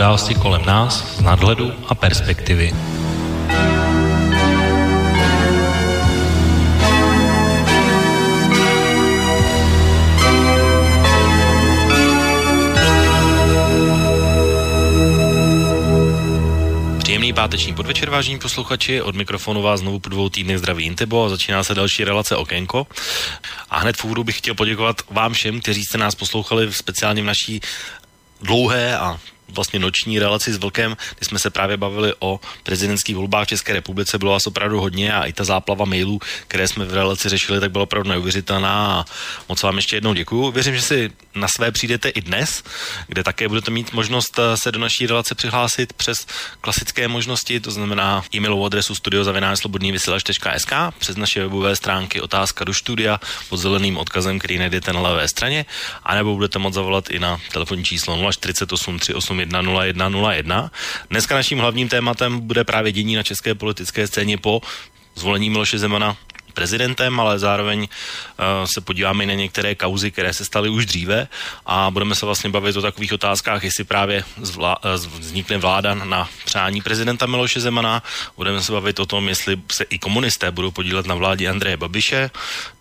Události kolem nás z nadhledu a perspektivy. Příjemný páteční podvečer, vážení posluchači. Od mikrofonu vás znovu po dvou týdnech zdraví Intebo a začíná se další relace Okénko. A hned v úvodu bych chtěl poděkovat vám všem, kteří jste nás poslouchali speciálně v naší dlouhé a vlastně noční relaci s Vlkem, kdy jsme se právě bavili o prezidentských volbách v České republice, bylo vás opravdu hodně a i ta záplava mailů, které jsme v relaci řešili, tak bylo opravdu neuvěřitelná a moc vám ještě jednou děkuju. Věřím, že si na své přijdete i dnes, kde také budete mít možnost eh, se do naší relace přihlásit přes klasické možnosti, to znamená e-mailovou adresu studiozavináčslobodnývysílač.sk přes naše webové stránky otázka do studia pod zeleným odkazem, který najdete na levé straně, anebo budete moct zavolat i na telefonní číslo 048 38 010101. Dneska naším hlavním tématem bude právě dění na české politické scéně po zvolení Miloše Zemana prezidentem, ale zároveň uh, se podíváme i na některé kauzy, které se staly už dříve a budeme se vlastně bavit o takových otázkách, jestli právě zvla, uh, vznikne vláda na přání prezidenta Miloše Zemana, budeme se bavit o tom, jestli se i komunisté budou podílet na vládě Andreje Babiše,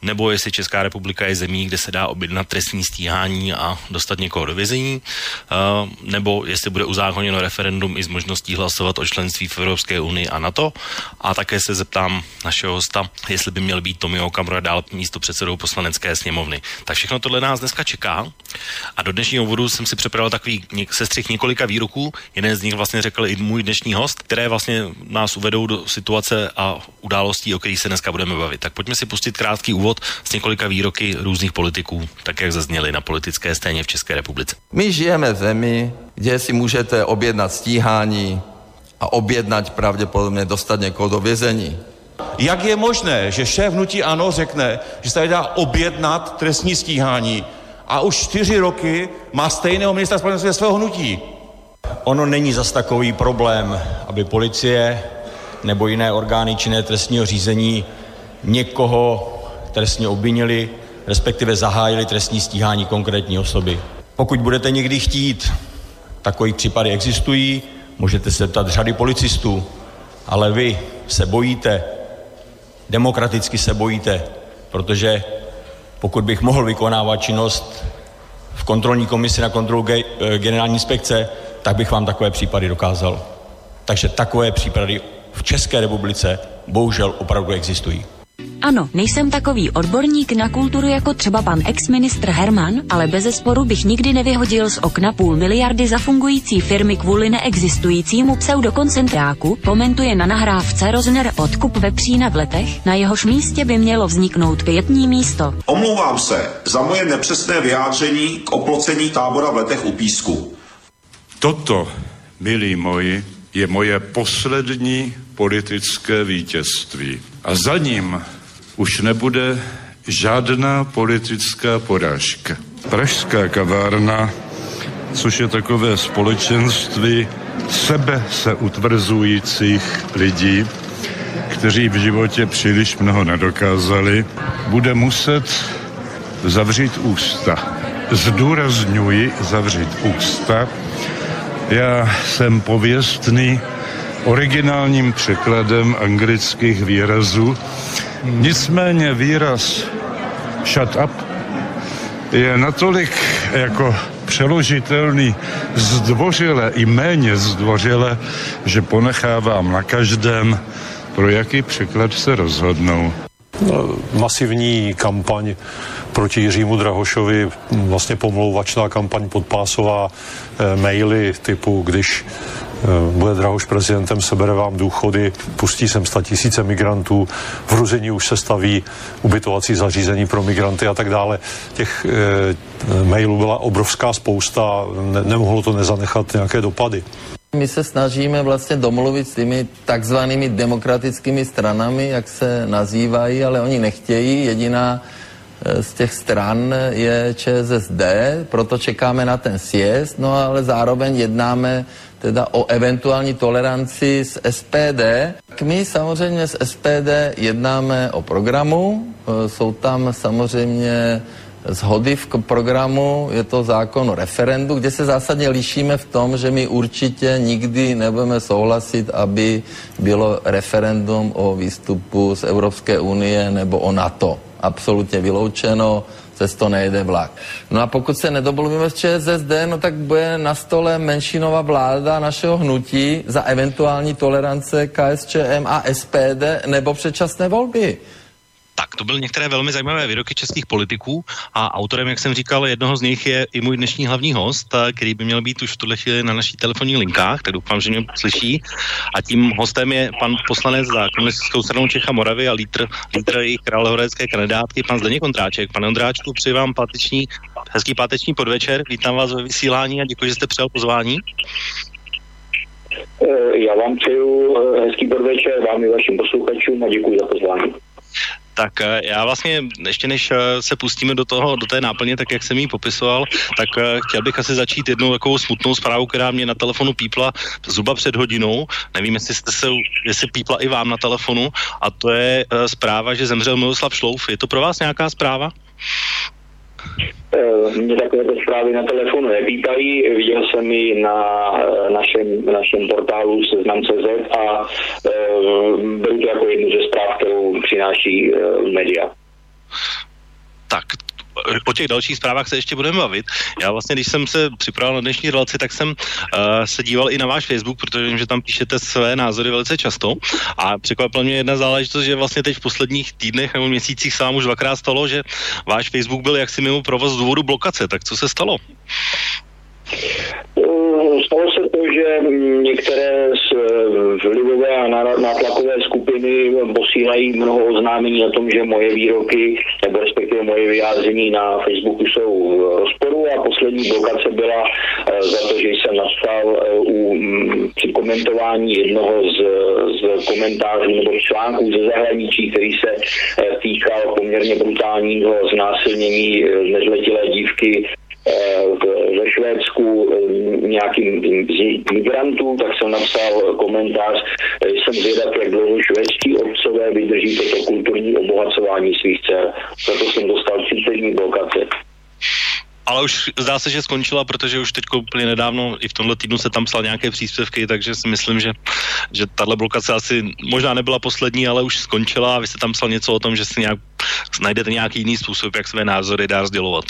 nebo jestli Česká republika je zemí, kde se dá objednat trestní stíhání a dostat někoho do vězení, uh, nebo jestli bude uzákoněno referendum i s možností hlasovat o členství v Evropské unii a NATO. A také se zeptám našeho hosta, jestli by měl být Tomio Okamura dál místo předsedou poslanecké sněmovny. Tak všechno tohle nás dneska čeká. A do dnešního úvodu jsem si připravil takový sestřih několika výroků. Jeden z nich vlastně řekl i můj dnešní host, které vlastně nás uvedou do situace a událostí, o kterých se dneska budeme bavit. Tak pojďme si pustit krátký úvod s několika výroky různých politiků, tak jak zazněly na politické scéně v České republice. My žijeme v zemi, kde si můžete objednat stíhání a objednat pravděpodobně dostat někoho do vězení. Jak je možné, že šéf hnutí ANO řekne, že se tady dá objednat trestní stíhání a už čtyři roky má stejného ministra spravedlnosti svého hnutí? Ono není zas takový problém, aby policie nebo jiné orgány činné trestního řízení někoho trestně obvinili, respektive zahájili trestní stíhání konkrétní osoby. Pokud budete někdy chtít, takový případy existují, můžete se ptat řady policistů, ale vy se bojíte demokraticky se bojíte, protože pokud bych mohl vykonávat činnost v kontrolní komisi na kontrolu eh, generální inspekce, tak bych vám takové případy dokázal. Takže takové případy v České republice bohužel opravdu existují. Ano, nejsem takový odborník na kulturu jako třeba pan ex-ministr Herman, ale bez sporu bych nikdy nevyhodil z okna půl miliardy za fungující firmy kvůli neexistujícímu pseudokoncentráku, komentuje na nahrávce Rozner odkup vepřína v letech, na jehož místě by mělo vzniknout květní místo. Omlouvám se za moje nepřesné vyjádření k oplocení tábora v letech u Písku. Toto, milí moji, je moje poslední politické vítězství. A za ním už nebude žádná politická porážka. Pražská kavárna, což je takové společenství sebe se utvrzujících lidí, kteří v životě příliš mnoho nedokázali, bude muset zavřít ústa. Zdůrazňuji zavřít ústa. Já jsem pověstný originálním překladem anglických výrazů. Nicméně výraz shut up je natolik jako přeložitelný zdvořile i méně zdvořile, že ponechávám na každém, pro jaký překlad se rozhodnou. No, masivní kampaň proti Jiřímu Drahošovi, vlastně pomlouvačná kampaň podpásová, e, maily typu, když bude Drahoš prezidentem, sebere vám důchody, pustí sem sta tisíce migrantů, v Ruzení už se staví ubytovací zařízení pro migranty a tak dále. Těch e, mailů byla obrovská spousta, ne, nemohlo to nezanechat nějaké dopady. My se snažíme vlastně domluvit s těmi takzvanými demokratickými stranami, jak se nazývají, ale oni nechtějí. Jediná eh, z těch stran je ČSSD, proto čekáme na ten sjezd, no ale zároveň jednáme teda o eventuální toleranci s SPD. My samozřejmě s SPD jednáme o programu, e, jsou tam samozřejmě zhody v programu, je to zákon o referendu, kde se zásadně lišíme v tom, že my určitě nikdy nebudeme souhlasit, aby bylo referendum o výstupu z Evropské unie nebo o NATO. Absolutně vyloučeno, cez to nejde vlak. No a pokud se nedomluvíme s ČSSD, no tak bude na stole menšinová vláda našeho hnutí za eventuální tolerance KSČM a SPD nebo předčasné volby. Tak, to byly některé velmi zajímavé výroky českých politiků a autorem, jak jsem říkal, jednoho z nich je i můj dnešní hlavní host, eh, který by měl být už v tuhle chvíli na naší telefonní linkách, tak doufám, že mě slyší. A tím hostem je pan poslanec za komunistickou stranu Čecha Moravy a lídr, lídr jejich královécké kandidátky, pan Zdeněk Ondráček. Pane Ondráčku, přeji vám páteční, hezký páteční podvečer, vítám vás ve vysílání a děkuji, že jste přijal pozvání. Eh, já vám přeju eh, hezký podvečer, vám i vašim posluchačům a děkuji za pozvání. Tak eh, já vlastně, ještě než eh, se pustíme do toho, do té náplně, tak jak jsem ji popisoval, tak eh, chtěl bych asi začít jednou takovou smutnou zprávu, která mě na telefonu pípla zhruba před hodinou. Nevím, jestli jste se, jestli pípla i vám na telefonu, a to je zpráva, že zemřel Miloslav Šlouf. Je to pro vás nějaká zpráva? Eh, mě takovéto zprávy na telefonu nepýtají. Viděl jsem ji na eh, našem, našem portálu seznam.cz a e, byl to jako jednu ze zpráv, kterou přináší média. Tak o těch dalších zprávách se ještě budeme bavit. Já vlastně, když jsem se připravil na dnešní relaci, tak jsem uh, se díval i na váš Facebook, protože vím, že tam píšete své názory velice často. A překvapila mě jedna záležitost, že vlastně teď v posledních týdnech nebo měsících se vám už dvakrát stalo, že váš Facebook byl jaksi mimo provoz z důvodu blokace. Tak co se stalo? Stalo se že některé z eh, vlivové a nátlakové skupiny posílají mnoho oznámení o tom, že moje výroky nebo respektive moje vyjádření na Facebooku jsou v rozporu. A poslední blokace byla eh, za to, že jsem nastal eh, u, mm, při komentování jednoho z, z komentářů nebo článků ze zahraničí, který se týkal poměrně brutálního znásilnění nezletilé dívky ve Švédsku eh, nějakým migrantů, tak jsem napsal komentář, eh, jsem zvědav, jak dlouho švédští otcové vydrží toto kulturní obohacování svých dcer. Proto jsem dostal 30 dní blokace. Ale už zdá se, že skončila, protože už teď úplně nedávno i v tomhle týdnu se tam psal nějaké příspěvky, takže si myslím, že, že tahle blokace asi možná nebyla poslední, ale už skončila. A vy jste tam psal něco o tom, že si nějak najdete nějaký jiný způsob, jak své názory dá rozdělovat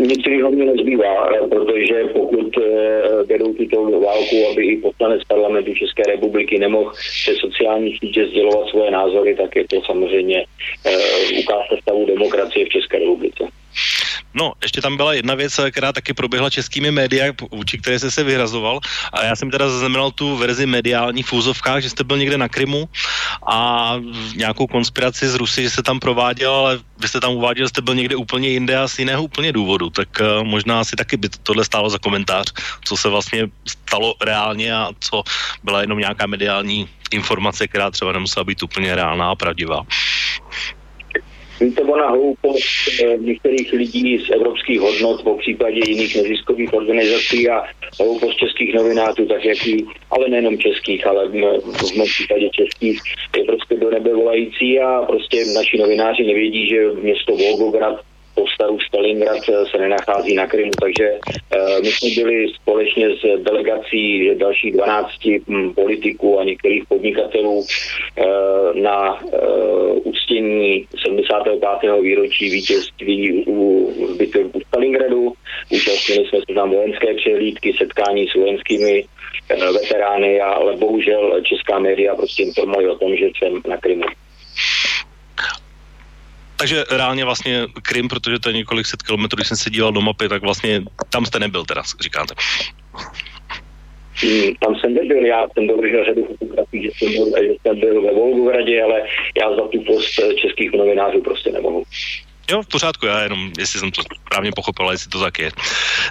nic jiného mě nezbývá, protože pokud eh, vedou tuto válku, aby i poslanec parlamentu České republiky nemohl přes sociální sítě sdělovat svoje názory, tak je to samozřejmě eh, ukázka stavu demokracie v České republice. No, ještě tam byla jedna věc, která taky proběhla českými médii, vůči které jste se vyhrazoval. A já jsem teda zaznamenal tu verzi mediální v úzovkách, že jste byl někde na Krymu a nějakou konspiraci z Rusy, že se tam prováděl, ale vy jste tam uváděl, že jste byl někde úplně jinde a z jiného úplně důvodu. Tak uh, možná asi taky by tohle stálo za komentář, co se vlastně stalo reálně a co byla jenom nějaká mediální informace, která třeba nemusela být úplně reálná a pravdivá. Víte, ona hloupost eh, některých lidí z evropských hodnot, po případě jiných neziskových organizací a hloupost českých novinářů, tak jaký, ale nejenom českých, ale v mém případě českých, je prostě do nebe volající a prostě naši novináři nevědí, že město Volgograd postaru Stalingrad se nenachází na Krymu, takže uh, my jsme byli společně s delegací dalších 12 hm, politiků a některých podnikatelů uh, na uctění 75. výročí vítězství u, v bitvě u Stalingradu. Účastnili jsme se tam vojenské přehlídky, setkání s vojenskými veterány, ale bohužel česká média prostě informují o tom, že jsem na Krymu. Takže reálně vlastně Krym, protože to je několik set kilometrů, když jsem se díval do mapy, tak vlastně tam jste nebyl teda, říkáte. Hmm, tam jsem nebyl, já jsem dodržel řadu fotografií, že jsem byl, že jsem byl ve Volgogradě, ale já za tu post českých novinářů prostě nemohu. Jo, v pořádku, já jenom, jestli jsem to správně pochopil, jestli to tak je.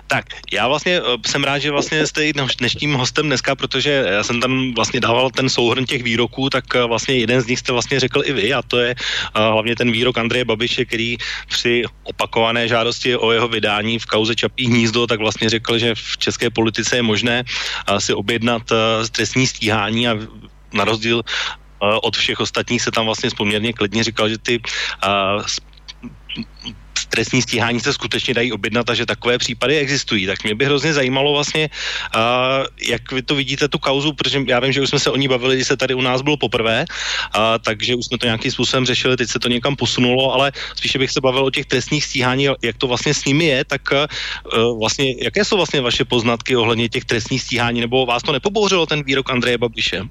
Tak, já vlastně eh, jsem rád, že vlastně jste i dnešním hostem dneska, protože já jsem tam vlastně dával ten souhrn těch výroků, tak eh, vlastně jeden z nich jste vlastně řekl i vy a to je uh, hlavně ten výrok Andreje Babiše, který při opakované žádosti o jeho vydání v kauze Čapí hnízdo, tak vlastně řekl, že v české politice je možné si objednat trestní stíhání a na rozdíl od všech ostatních se tam vlastně poměrně klidně říkal, že ty uh, trestní stíhání se skutečně dají objednat a že takové případy existují. Tak mě by hrozně zajímalo vlastně, uh, jak vy to vidíte tu kauzu, protože já vím, že už jsme se o ní bavili, když se tady u nás bylo poprvé, uh, takže už jsme to nějakým způsobem řešili, teď se to někam posunulo, ale spíše bych se bavil o těch trestních stíhání, jak to vlastně s nimi je, tak uh, vlastně, jaké jsou vlastně vaše poznatky ohledně těch trestních stíhání, nebo vás to nepobouřilo ten výrok Andreje Babiše?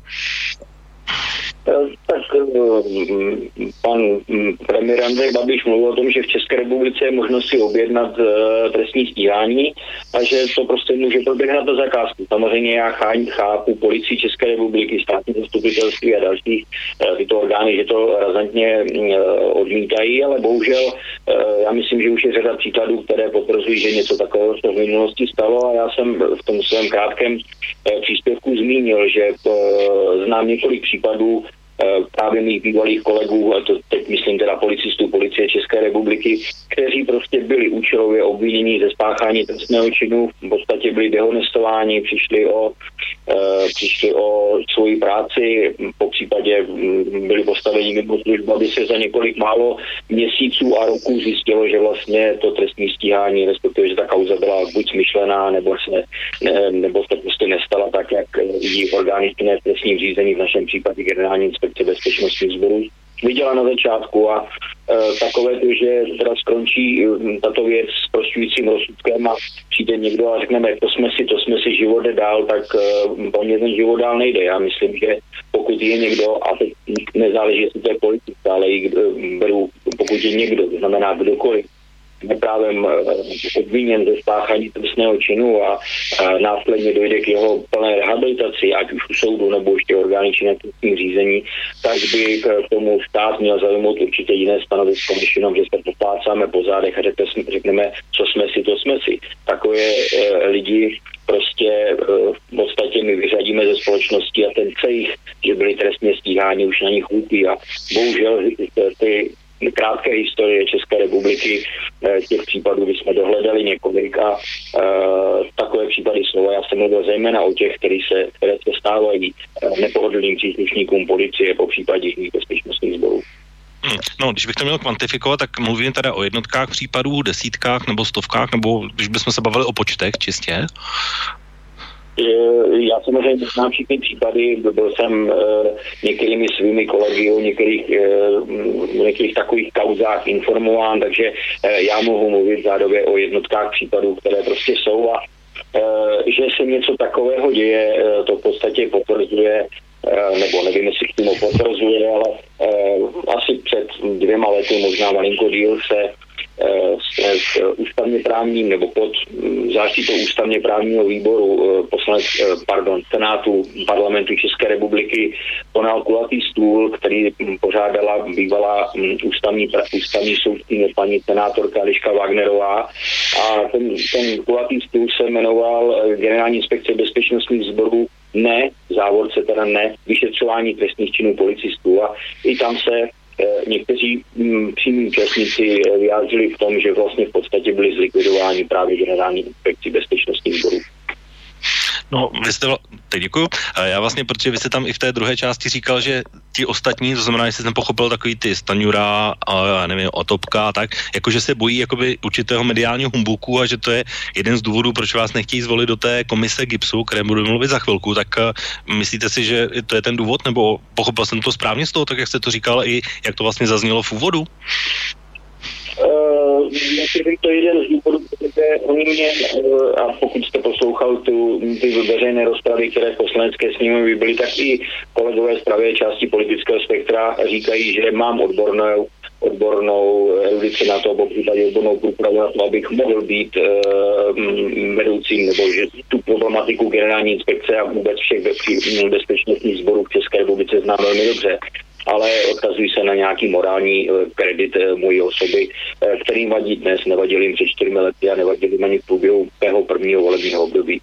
Tak eh, pan mm, premiér Andrej Babiš mluvil o tom, že v České republice je možnost si objednat eh, trestní stíhání a že to prostě může proběhnout na zakázku. Samozřejmě já chápu policii České republiky, státní zastupitelství a další eh, tyto orgány, že to razantně odmítají, ale bohužel já myslím, že už je řada příkladů, které potvrzují, že něco takového se v minulosti stalo a já jsem v tom svém krátkém příspěvku zmínil, že znám několik případů Eh, právě mých bývalých kolegů, a to teď myslím teda policistů policie České republiky, kteří prostě byli účelově obviněni ze spáchání trestného činu, v podstatě byli dehonestováni, přišli o, přišli o svoji práci, po případě byli postaveni mimo službu, aby se za několik málo měsíců a roků zjistilo, že vlastně to trestní stíhání, respektive, že ta kauza byla buď smyšlená, nebo se, ne, nebo se prostě nestala tak, jak jí orgány v trestním řízení, v našem případě generální inspekce bezpečnostních sborů viděla na začátku a e, takové to, že teda skončí tato věc s prošťujícím rozsudkem a přijde někdo a řekneme, to jsme si, to jsme si život dál, tak e, pro mě ten život dál nejde. Já myslím, že pokud je někdo, a teď nezáleží, jestli to je politika, ale i e, beru, pokud je někdo, to znamená kdokoliv, neprávem eh, obviněn ze spáchání trestného činu a, a následně dojde k jeho plné rehabilitaci, ať už u soudu nebo ještě orgány trestním řízení, tak by k tomu stát měl zaujmout určitě jiné stanovisko, než jenom, že se poplácáme po zádech a řekneme, co jsme si, to jsme si. Takové e, lidi prostě v podstatě my vyřadíme ze společnosti a ten cejch, že byli trestně stíháni, už na nich úpí a bohužel ty krátké historie České republiky eh, těch případů jsme dohledali několik a uh, takové případy jsou. Já jsem mluvil zejména o těch, který se, které se stávají uh, nepohodlným příslušníkům policie po případě jiných bezpečnostních sborů. Hmm. No, když bych to měl kvantifikovat, tak mluvím teda o jednotkách případů, desítkách nebo stovkách, nebo když bychom se bavili o počtech čistě. Já samozřejmě neznám všechny případy, byl jsem uh, některými svými kolegy o některých, uh, některých takových kauzách informován, takže uh, já mohu mluvit zádově o jednotkách případů, které prostě jsou a že se něco takového děje, to v podstatě potvrzuje nebo nevím, jestli k tomu potvrzuje, ale asi před dvěma lety, možná malinko díl, se s, s ústavně právním nebo pod mm, záštitou ústavně právního výboru eh, poslanec, eh, pardon, Senátu parlamentu České republiky konal kulatý stůl, který pořádala bývalá mm, ústavní, ústavní soudkyně paní senátorka Eliška Wagnerová. A ten, ten kulatý stůl se jmenoval eh, Generální inspekce bezpečnostních sborů ne, závorce teda ne, vyšetřování trestných činů policistů. A i tam se Eh, někteří mm, přímí účastníci eh, vyjádřili v tom, že vlastně v podstatě byli zlikvidováni právě generální inspekci bezpečnostních sborů. No, vy jste, teď děkuju. Já vlastně, protože vy jste tam i v té druhé části říkal, že ti ostatní, to znamená, jestli jsem pochopil takový ty Staňura a já nevím, Otopka a tak, jakože se bojí jakoby určitého mediálního humbuku a že to je jeden z důvodů, proč vás nechtějí zvolit do té komise GIPSu, které budu mluvit za chvilku, tak uh, myslíte si, že to je ten důvod, nebo pochopil jsem to správně z toho, tak jak jste to říkal i jak to vlastně zaznělo v úvodu? Uh, to je jeden z důvodů, protože oni mě, uh, a pokud jste poslouchal tu, ty veřejné rozpravy, které v poslanecké sněmovně byly, tak i kolegové z pravé části politického spektra říkají, že mám odbornou odbornou erudici na to, po případě odbornou průpravu na to, abych mohl být uh, vedoucím, nebo že tu problematiku generální inspekce a vůbec všech bezpečnostních sborů v České republice znám velmi dobře ale odkazují se na nějaký morální eh, kredit eh, mojí osoby, eh, kterým vadí dnes, nevadili jim před čtyřmi lety a nevadili ani v průběhu mého prvního volebního období.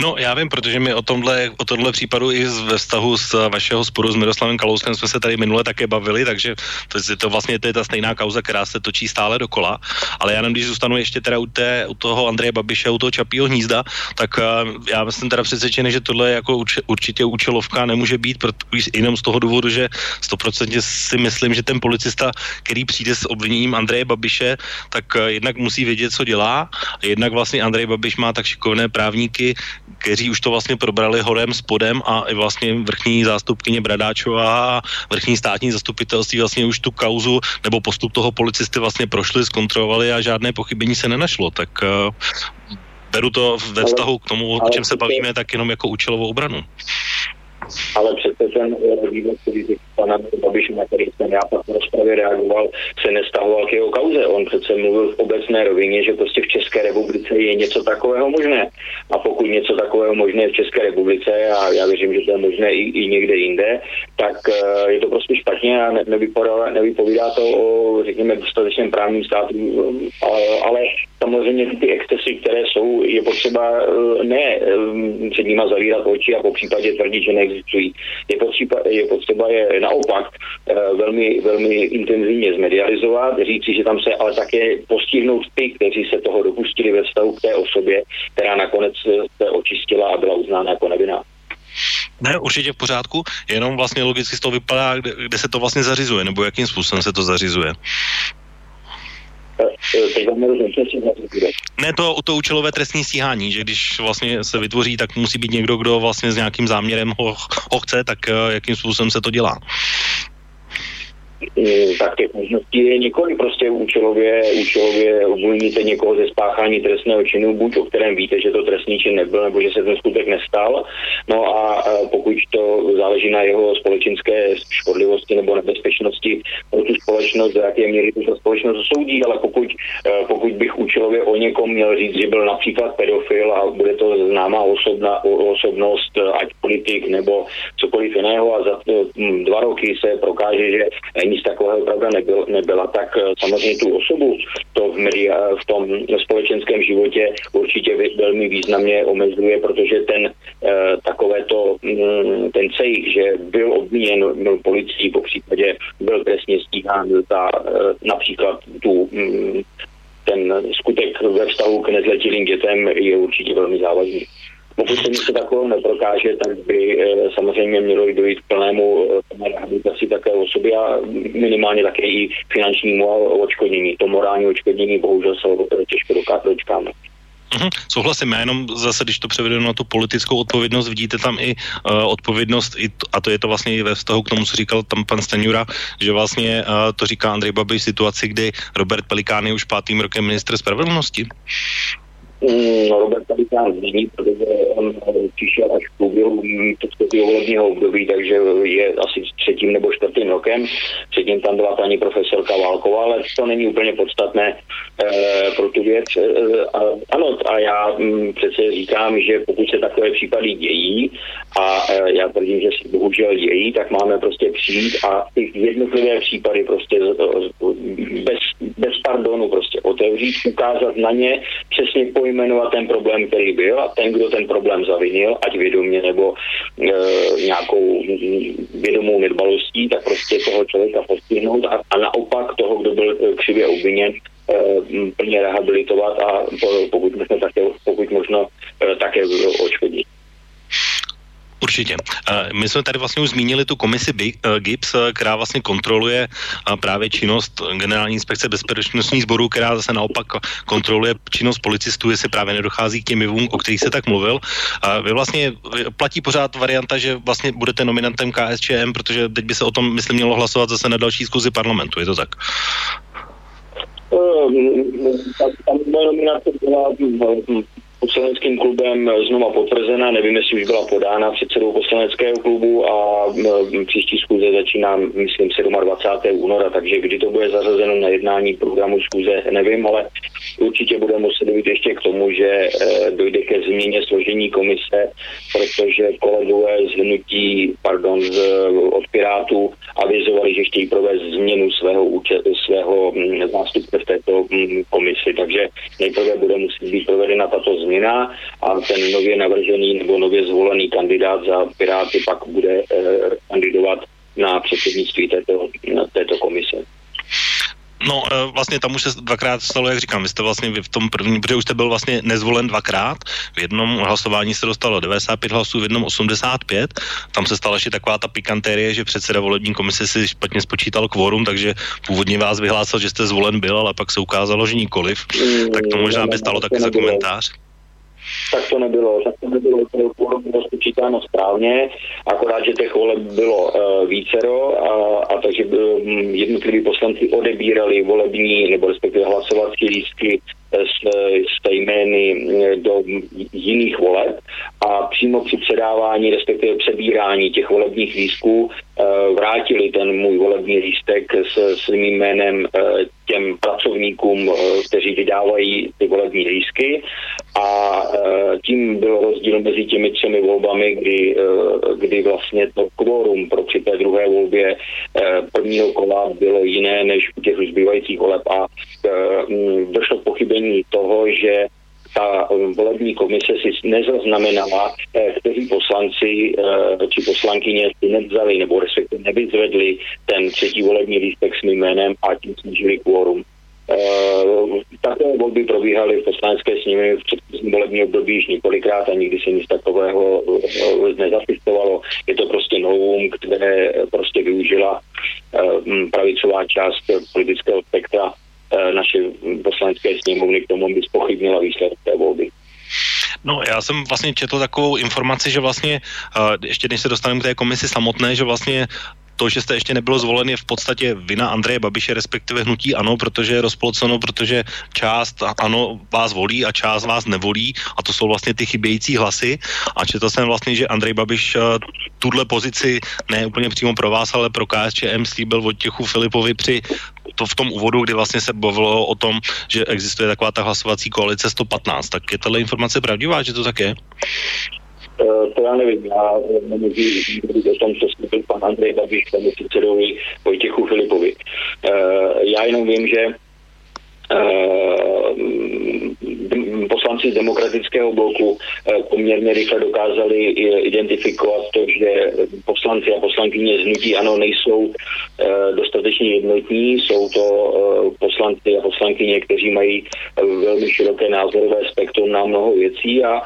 No, já vím, protože my o tomhle, o tomhle případu i ve vztahu s vašeho sporu s Miroslavem Kalouskem jsme se tady minule také bavili, takže to, je to vlastně to je ta stejná kauza, která se točí stále dokola. Ale já jenom, když zůstanu ještě teda u, té, u toho Andreje Babiše, u toho Čapího hnízda, tak uh, já jsem teda přesvědčený, že tohle jako urč, určitě účelovka nemůže být, protože jenom z toho důvodu, že 100% si myslím, že ten policista, který přijde s obviněním Andreje Babiše, tak uh, jednak musí vědět, co dělá, a jednak vlastně Andrej Babiš má tak šikovné právníky, kteří už to vlastně probrali horem, spodem a i vlastně vrchní zástupkyně Bradáčová a vrchní státní zastupitelství vlastně už tu kauzu nebo postup toho policisty vlastně prošli, zkontrolovali a žádné pochybení se nenašlo. Tak uh, beru to ve vztahu k tomu, o čem se bavíme, tak jenom jako účelovou obranu. Ale přece ten vývod, který pana Babiše, na který jsem já pak v rozpravě reagoval, se nestahoval k jeho kauze. On přece mluvil v obecné rovině, že prostě v České republice je něco takového možné. A pokud něco takového možné v České republice, a já věřím, že to je možné i, i někde jinde, tak uh, je to prostě špatně a ne, nevypovídá, to o, řekněme, dostatečném právním státu, ale, ale samozřejmě ty excesy, které jsou, je potřeba uh, ne um, před nima zavírat oči a po případě tvrdit, že neexistují. Je potřeba, je potřeba je naopak uh, velmi, velmi intenzivně zmedializovat, říci, že tam se ale také postihnout ty, kteří se toho dopustili ve vztahu k té osobě, která nakonec se očistila a byla uznána jako nevinná. Ne, určitě v pořádku, jenom vlastně logicky z toho vypadá, kde, kde se to vlastně zařizuje, nebo jakým způsobem se to zařizuje. Ne, to, to účelové trestní stíhání, že když vlastně se vytvoří, tak musí být někdo, kdo vlastně s nějakým záměrem ho, ho chce, tak eh, jakým způsobem se to dělá tak těch možností je několik. Prostě účelově, účelově obviníte někoho ze spáchání trestného činu, buď o kterém víte, že to trestný čin nebyl, nebo že se ten skutek nestal. No a pokud to záleží na jeho společenské škodlivosti nebo nebezpečnosti pro tu společnost, do jaké míry tu společnost soudí, ale pokud, e, pokud bych účelově o někom měl říct, že byl například pedofil a bude to známá osobna, osobnost, ať politik nebo cokoliv jiného a za e, dva roky se prokáže, že nic takového pravda nebyl, nebyla, tak eh, samozřejmě tu osobu to v, media, v tom společenském životě určitě velmi významně omezuje, protože ten eh, takovéto, mm, ten cejch, že byl obviněn byl policií, po případě byl trestně stíhán za eh, například tu mm, ten skutek ve vztahu k nezletilým dětem je určitě velmi závažný. Pokud se něco takového neprokáže, tak by eh, samozřejmě mělo dojít k plnému eh, rehabilitaci také osoby a minimálně také i finančnímu očkodnění. To morální očkodnění bohužel se těžko dočkáme. Uhum, souhlasím, jenom zase, když to převedu na tu politickou odpovědnost, vidíte tam i uh, odpovědnost, i to, a to je to vlastně i ve vztahu k tomu, co říkal tam pan Stanjura, že vlastně uh, to říká Andrej Babiš v situaci, kdy Robert Pelikán je už pátým rokem ministr spravedlnosti. Mm, Robert Pelikán není, protože on přišel až v průběhu předchozího volebního období, takže je asi třetím nebo čtvrtým rokem. Předtím tam byla paní profesorka Válková, ale to není úplně podstatné e, pro tu věc. E, a, ano, a já m, mm, přece říkám, že pokud se takové případy dějí, a e, já tvrdím, že si bohužel dějí, tak máme prostě přijít a ty jednotlivé případy prostě bez, bez pardonu prostě otevřít, ukázat na ně, přesně pojmenovat ten problém, který byl a ten, kdo ten problém zavinil, ať vědomě nebo e, nějakou vědomou nedbalostí, tak prostě toho člověka postihnout a, a naopak toho, kdo byl e, křivě obviněn, e, plně rehabilitovat a pokud také, pokud možno e, také očkodit. Určitě. Eh, my jsme tady vlastně už zmínili tu komisi eh, GIPS, eh, která vlastně kontroluje právě činnost Generální inspekce bezpečnostních sborů, která zase naopak kontroluje činnost policistů, jestli právě nedochází k těm jevům, o kterých se tak mluvil. Vy vlastně platí pořád varianta, že vlastně budete nominantem KSČM, protože teď by se o tom, myslím, mělo hlasovat zase na další zkuzi parlamentu, je to tak? Ta nominace byla poslaneckým klubem znova potvrzena, nevím, jestli už byla podána předsedou poslaneckého klubu a příští schůze začíná, myslím, 27. února, takže kdy to bude zařazeno na jednání programu schůze, nevím, ale určitě bude muset být ještě k tomu, že eh, dojde ke změně složení komise, protože kolegové z hnutí, pardon, z, od Pirátů avizovali, že chtějí provést změnu svého, svého zástupce v této komisi, takže nejprve bude muset být provedena tato změna změna a ten nově navržený nebo nově zvolený kandidát za Piráty pak bude kandidovat na předsednictví této, této komise. No, e, vlastně tam už se dvakrát stalo, jak říkám, vy jste vlastně v tom prvním, protože už jste byl vlastně nezvolen dvakrát, v jednom hlasování se dostalo 95 hlasů, v jednom 85, tam se stala ještě taková ta pikantérie, že předseda volební komise si špatně spočítal kvórum, takže původně vás vyhlásil, že jste zvolen byl, ale pak se ukázalo, že nikoliv, tak to možná by stalo taky za komentář tak to nebylo. Tak to nebylo, to spočítáno správně, akorát, že těch voleb bylo uh, vícero a, a takže um, jednotliví poslanci odebírali volební nebo respektive hlasovací lístky s, s jmény do jiných voleb a přímo při předávání, respektive přebírání těch volebních lístků Eh, vrátili ten můj volební lístek s svým jménem eh, těm pracovníkům, eh, kteří vydávají ty volební lístky. A tím byl rozdíl mezi těmi třemi volbami, kdy, kdy vlastně to kvórum pro při té druhé volbě prvního kola bylo jiné než u těch zbývajících voleb. A došlo k pochybení toho, že ta um, volební komise si nezaznamenala, eh, kteří poslanci eh, či poslankyně si nevzali nebo respektive nevyzvedli ten třetí volební lístek s mým jménem a tím snížili kvórum. Uh, takové volby probíhaly v poslanecké sněmě v volební období již několikrát a nikdy se nic takového nezafistovalo. Je to prostě novum, které prostě využila pravicová část politického spektra Eh, naše poslanecké sněmovny k tomu, aby spochybnila výsledek té volby. No, já jsem vlastně četl takovou informaci, že vlastně, uh, ještě než se dostaneme k té komisi samotné, že vlastně to, že jste ještě nebylo zvolen, je v podstatě vina Andreje Babiše, respektive hnutí ano, protože je rozpolceno, protože část ano vás volí a část vás nevolí a to jsou vlastně ty chybějící hlasy a četl jsem vlastně, že Andrej Babiš uh, tuhle pozici ne úplně přímo pro vás, ale pro KSČM slíbil Vojtěchu Filipovi při to v tom úvodu, kdy vlastně se bavilo o tom, že existuje taková ta hlasovací koalice 115. Tak je tahle informace pravdivá, že to tak je? Eh, to já nevím, já nemůžu mluvit o tom, co slíbil pan Andrej Babiš panu předsedovi Vojtěchu Filipovi. Eh, já jenom vím, že Eh, poslanci z demokratického bloku eh, poměrně rychle dokázali identifikovat to, že poslanci a poslankyně z hnutí ano nejsou eh, dostatečně jednotní, jsou to poslanci a poslankyně, kteří mají velmi široké názorové spektrum na mnoho věcí a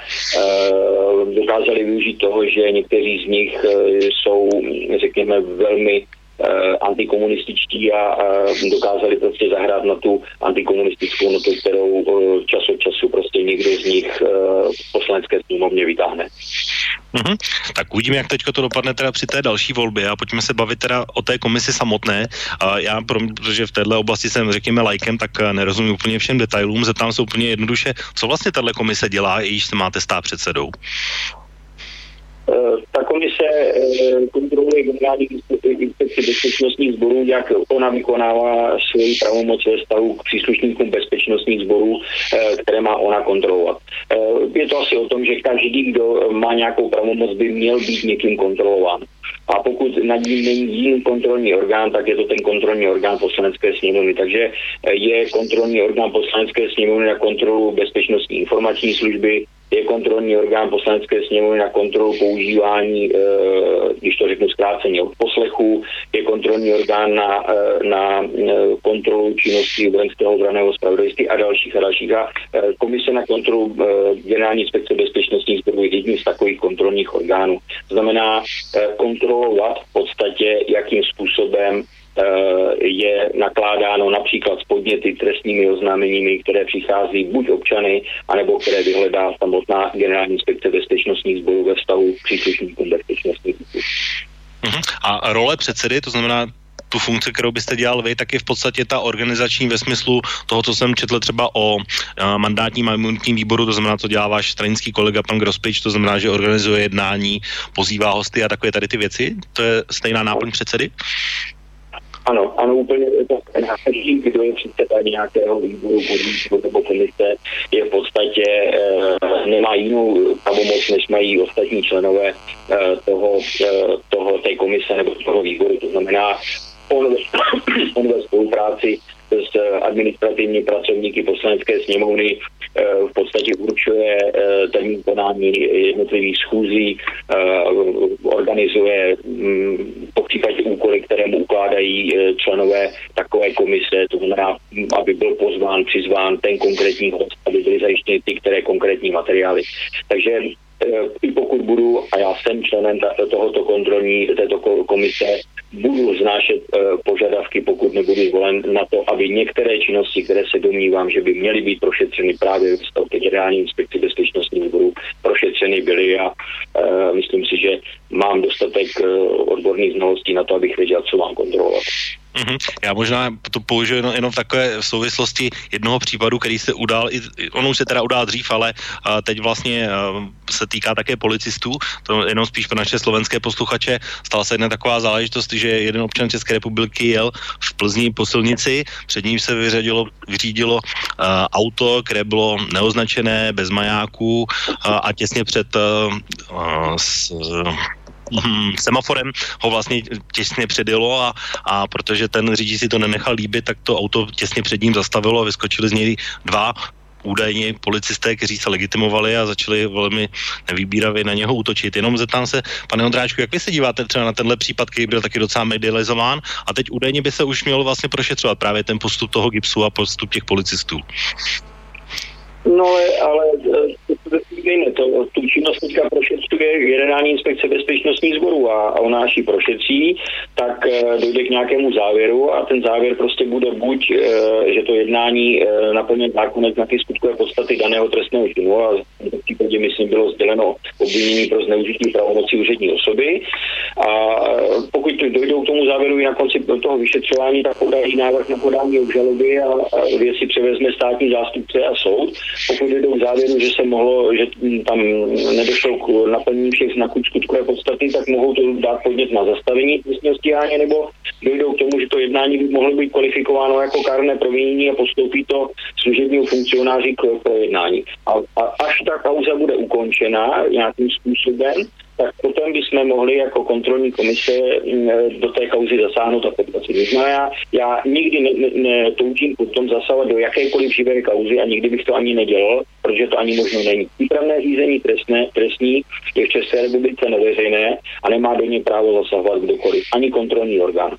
dokázali využít toho, že někteří z nich jsou, řekněme, velmi Eh, antikomunističtí a, dokázali prostě zahrát na tu antikomunistickou notu, kterou eh, čas od času prostě někdo z nich eh, v poslanecké sněmovně vytáhne. Mm-hmm. Tak uvidíme, jak teďko to dopadne teda při té další volbě a pojďme se bavit teda o té komisi samotné. A já, protože v této oblasti jsem, řekněme, lajkem, tak nerozumím úplně všem detailům, zeptám se úplně jednoduše, co vlastně tahle komise dělá, již se máte stát předsedou. Eh, ta komise eh, kontroluje generální inspekci bezpečnostních sborů, jak ona vykonává svoji pravomoc ve stavu k příslušníkům bezpečnostních sborů, eh, které má ona kontrolovat. Je to asi o tom, že každý, kdo má nějakou pravomoc, by měl být někým kontrolován. A pokud nad ním není jiný kontrolní orgán, tak je to ten kontrolní orgán poslanecké sněmovny. Takže je kontrolní orgán poslanecké sněmovny na kontrolu bezpečnostní informační služby, je kontrolní orgán poslanecké sněmovny na kontrolu používání, e, když to řeknu zkráceně, od poslechu, je kontrolní orgán na, e, na e, kontrolu činnosti vojenského obraného spravodajství a dalších a dalších. A komise na kontrolu generální inspekce bezpečnostních sborů je jedním z takových kontrolních orgánů. To znamená kontrolovat v podstatě, jakým způsobem Eh, je nakládáno například s podněty trestními oznámeními, které přichází buď občany, anebo které vyhledá samotná generální inspekce bezpečnostních sborů ve vztahu k příslušníkům bezpečnostních sborů. Uh-huh. A role předsedy, to znamená tu funkci, kterou byste dělal vy, tak je v podstatě ta organizační ve smyslu toho, co jsem četl třeba o uh, mandátním a imunitním výboru, to znamená, co dělá váš stranický kolega pan Grospič, to znamená, že organizuje jednání, pozývá hosty a takové tady ty věci. To je stejná náplň předsedy? Ano, ano, úplně to každý, kdo je předseda nějakého výboru, podvýboru nebo komise, je v podstatě, e, nemá jinou pravomoc, než mají ostatní členové e, toho, e, toho, té komise nebo toho výboru. To znamená, on, on ve spolupráci s administrativní pracovníky poslanecké sněmovny v podstatě určuje termín konání jednotlivých schůzí, organizuje mm, po případě úkoly, které mu ukládají členové takové komise, to znamená, aby byl pozván, přizván ten konkrétní host, aby byly zajištěny ty, které konkrétní materiály. Takže i pokud budu, a já jsem členem tohoto kontrolní, této komise, budu znášet požadavky, pokud nebudu zvolen na to, aby některé činnosti, které se domnívám, že by měly být prošetřeny právě v generální inspekci bezpečnostních sborů, prošetřeny byly a myslím si, že mám dostatek odborných znalostí na to, abych věděl, co mám kontrolovat. Mm-hmm. Já možná to použiju jenom, jenom v takové souvislosti jednoho případu, který se udál, on už se teda udál dřív, ale uh, teď vlastně uh, se týká také policistů, to jenom spíš pro naše slovenské posluchače. Stala se jedna taková záležitost, že jeden občan České republiky jel v Plzni po silnici, před ním se vyřadilo, vyřídilo uh, auto, které bylo neoznačené, bez majáků uh, a těsně před uh, s, uh, semaforem ho vlastně těsně předjelo a, a protože ten řidič si to nenechal líbit, tak to auto těsně před ním zastavilo a vyskočili z něj dva údajně policisté, kteří se legitimovali a začali velmi nevýbíravě na něho útočit. Jenom zeptám se, pane Ondráčku, jak vy se díváte třeba na tenhle případ, který byl taky docela medializován a teď údajně by se už mělo vlastně prošetřovat právě ten postup toho gipsu a postup těch policistů. No ale, ale to, to, tu činnost teďka prošetřuje generální inspekce bezpečnostních sborů a, a ona až prošetří, tak e, dojde k nějakému závěru a ten závěr prostě bude buď, e, že to jednání e, naplně zákonec na ty skutkové podstaty daného trestného činu a v případě, myslím, bylo sděleno obvinění pro zneužití pravomocí úřední osoby. A pokud dojdou k tomu závěru na konci toho vyšetřování, tak podají návrh na podání obžaloby a, a věci převezme státní zástupce a soud. Pokud dojdou k závěru, že se mohlo, že tam nedošlo k naplnění všech znaků skutkové podstaty, tak mohou to dát podnět na zastavení trestního stíhání nebo dojdou k tomu, že to jednání by mohlo být kvalifikováno jako kárné provinění a postoupí to služebního funkcionáři k projednání. A, a až ta kauza bude ukončena nějakým způsobem, tak potom bychom mohli jako kontrolní komise mm, do té kauzy zasáhnout a podvat si. já, já nikdy netoužím ne, potom zasahovat do jakékoliv živé kauzy a nikdy bych to ani nedělal, protože to ani možno není. Přípravné řízení trestné, trestní je v České republice neveřejné a nemá do něj právo zasahovat kdokoliv, ani kontrolní orgán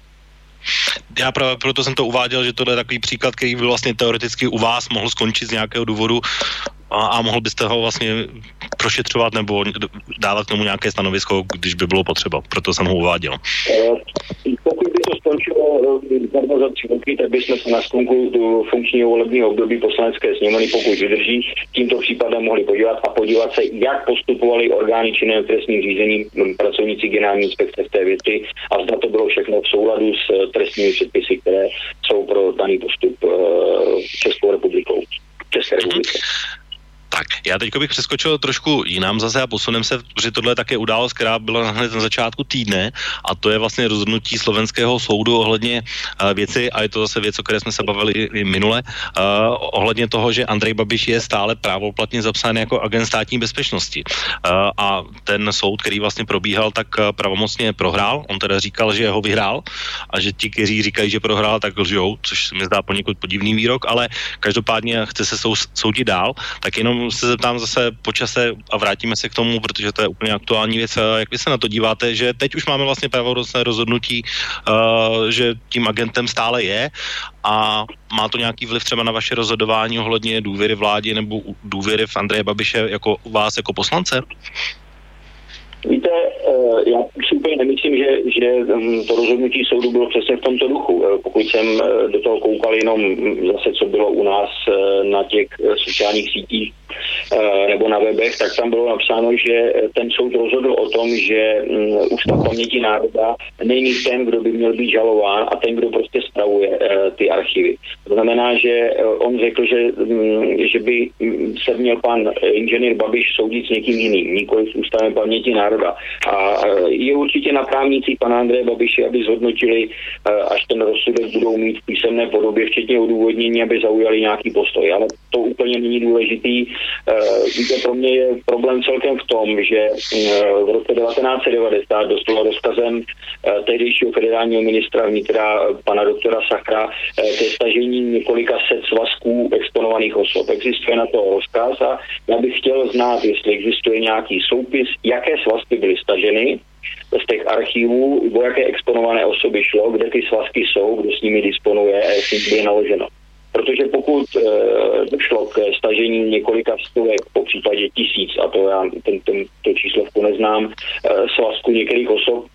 já právě proto jsem to uváděl, že to je takový příklad, který by vlastně teoreticky u vás mohl skončit z nějakého důvodu a, a mohl byste ho vlastně prošetřovat nebo dávat k tomu nějaké stanovisko, když by bylo potřeba. Proto jsem ho uváděl. Eh, pokud by to skončilo zhruba za tři roky, tak bychom se na skonku do funkčního volebního období poslanecké sněmovny, pokud vydrží, tímto případem mohli podívat a podívat se, jak postupovali orgány činné trestním řízením pracovníci generální inspekce v té věci a zda to bylo všechno v souladu s eh, trestními předpisy, které jsou pro daný postup Českou republikou. České. Já teď bych přeskočil trošku jinam zase a posunem se, protože tohle je také událost, která byla hned na začátku týdne a to je vlastně rozhodnutí slovenského soudu ohledně uh, věci, a je to zase věc, o které jsme se bavili i minule, uh, ohledně toho, že Andrej Babiš je stále právoplatně zapsán jako agent státní bezpečnosti. Uh, a ten soud, který vlastně probíhal, tak pravomocně prohrál. On teda říkal, že ho vyhrál a že ti, kteří říkají, že prohrál, tak lžou, což se mi zdá poněkud podivný výrok, ale každopádně chce se sou, soudit dál, tak jenom se zeptám zase po čase a vrátíme se k tomu, protože to je úplně aktuální věc. Jak vy se na to díváte, že teď už máme vlastně pravodocné rozhodnutí, uh, že tím agentem stále je a má to nějaký vliv třeba na vaše rozhodování ohledně důvěry vládě nebo důvěry v Andreje Babiše jako vás jako poslance? Víte, eh, já si úplně nemyslím, že, že mm, to rozhodnutí soudu bylo přesně v tomto duchu. Eh, pokud jsem eh, do toho koukal jenom mm, zase, co bylo u nás na těch sociálních sítích nebo na webech, tak tam bylo napsáno, že ten soud rozhodl o tom, že mm, Ústav paměti národa není ten, kdo by měl být žalován a ten, kdo prostě spravuje ty archivy. To znamená, že on řekl, že, že by se měl pan inženýr Babiš soudit s někým jiným, nikoli s Ústavem paměti národa národa. A je určitě na právnících pana Andreje Babiše, aby zhodnotili, až ten rozsudek budou mít v písemné podobě, včetně odůvodnění, aby zaujali nějaký postoj. Ale to úplně není důležitý. víte, pro mě je problém celkem v tom, že v roce 1990 dostalo rozkazem tehdejšího federálního ministra vnitra pana doktora Sakra ke stažení několika set svazků exponovaných osob. Existuje na to rozkaz a já bych chtěl znát, jestli existuje nějaký soupis, jaké svazky byly staženy z těch archívů, o jaké exponované osoby šlo, kde ty svazky jsou, kdo s nimi disponuje a s nimi naloženo. Protože pokud e, došlo k stažení několika stovek, po případě tisíc, a to já ten, ten, to číslovku neznám, e, svazku některých osob,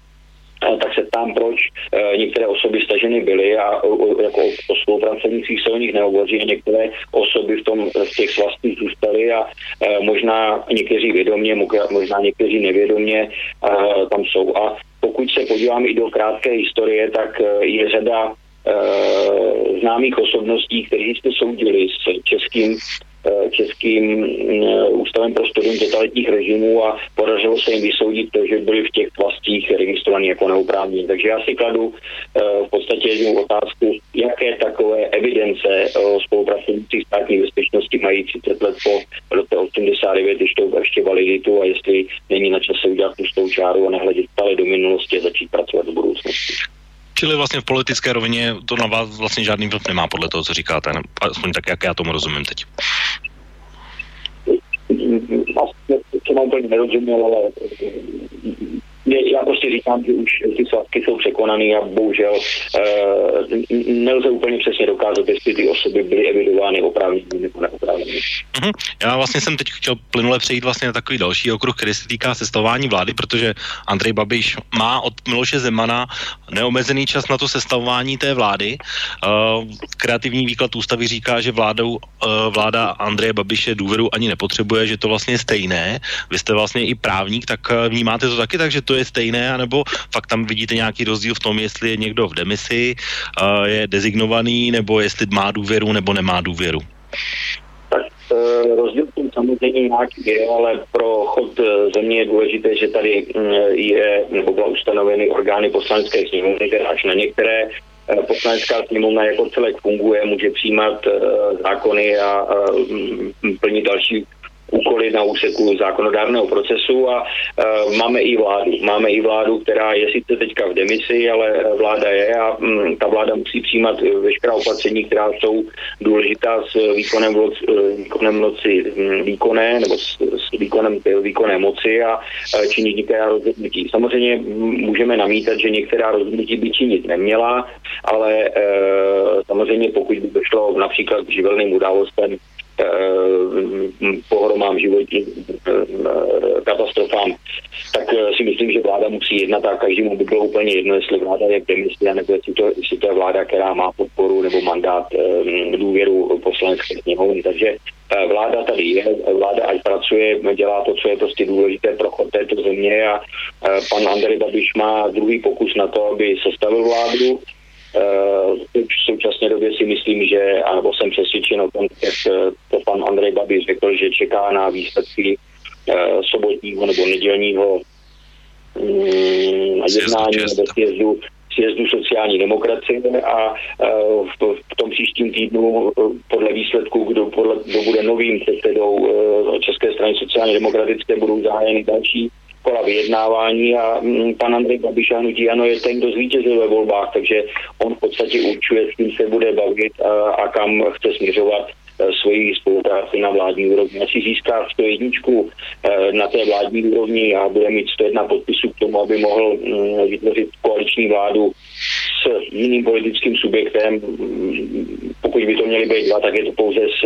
tak se tam, proč e, některé osoby staženy byly a jako o spolupracovnicích se o nich nehovoří a některé osoby v, tom, v těch svazcích zůstaly a e, možná někteří vědomě, možná někteří nevědomě tam jsou. A pokud se podíváme i do krátké historie, tak je řada známých osobností, kteří jste soudili s českým Eh, českým eh, ústavem pro studium totalitních režimů a podařilo se jim vysoudit to, že byli v těch vlastích registrovaní jako neoprávnění. Takže já si kladu eh, v podstatě jednu otázku, jaké takové evidence o spolupracovnících státní bezpečnosti mají 30 let po roce 89 to ještě validitu a jestli není na čase udělat pustou čáru a nehledět stále do minulosti a začít pracovat do budoucnosti. Čili vlastně v politické rovině to na vás vlastně žádný vliv nemá podle toho, co říkáte, aspoň tak, jak já tomu rozumím teď. Vlastně, co mám úplně nerozuměl, ale já prostě říkám, že už ty svazky jsou překonaný a bohužel e, nelze úplně přesně dokázat, jestli ty osoby byly evidovány oprávnění nebo neoprávnění. Mm-hmm. Já vlastně jsem teď chtěl plynule přejít vlastně na takový další okruh, který se týká sestavování vlády, protože Andrej Babiš má od Miloše Zemana neomezený čas na to sestavování té vlády. Uh, kreativní výklad ústavy říká, že vládou, uh, vláda Andreje Babiše důvěru ani nepotřebuje, že to vlastně je stejné. Vy jste vlastně i právník, tak vnímáte to taky tak, že to je stejné, anebo fakt tam vidíte nějaký rozdíl v tom, jestli je někdo v demisi, je dezignovaný, nebo jestli má důvěru nebo nemá důvěru? Tak e, rozdíl tím samozřejmě nějaký je, ale pro chod e, země je důležité, že tady mm, je, nebo byla ustanoveny orgány poslanecké sněmovny, které až na některé poslanecká sněmovna jako celek funguje, může přijímat zákony a plnit další úkoly na úseku zákonodárného procesu a e, máme i vládu. Máme i vládu, která je sice teďka v demisi, ale vláda je a m, mm, ta vláda musí přijímat veškerá opatření, která jsou důležitá s výkonem, vloc, e, výkonem moci mm, výkonné nebo s, s výkonem výkonné moci a e, činit některá rozhodnutí. Samozřejmě můžeme namítat, že některá rozhodnutí by činit neměla, ale e, samozřejmě pokud by došlo například k živelným událostem pohromám životní eh, katastrofám, tak eh, si myslím, že vláda musí jednat a každému by bylo úplně jedno, jestli vláda je v demisi, nebo jestli to, jestli to je vláda, která má podporu nebo mandát důvěru poslanecké sněmovny. Takže vláda tady je, vláda ať pracuje, dělá to, co je prostě důležité pro chod této země a pan Andrej Babiš má druhý pokus na to, aby sestavil vládu Eh, v současné době si myslím, že, anebo jsem přesvědčen o tom, jak eh, to pan Andrej Babiš řekl, že čeká na výsledky eh, sobotního nebo nedělního mm, jednání nebo sjezdu, sjezdu sociální demokracie a v, v tom příštím týdnu podle výsledku, kdo, podle, kdo bude novým předsedou České strany sociálně demokratické, budou zahájeny další kola vyjednávání a mm, pan Andrej Babiš a hnutí ano je ten, kdo zvítězil ve volbách, takže on v podstatě určuje, s kým se bude bavit a, a kam chce směřovat e, svoji spolupráci na vládní úrovni. Asi získá 101 e, na té vládní úrovni a bude mít 101 podpisů k tomu, aby mohl mm, vytvořit koaliční vládu s jiným politickým subjektem. Pokud by to měly být dva, tak je to pouze s,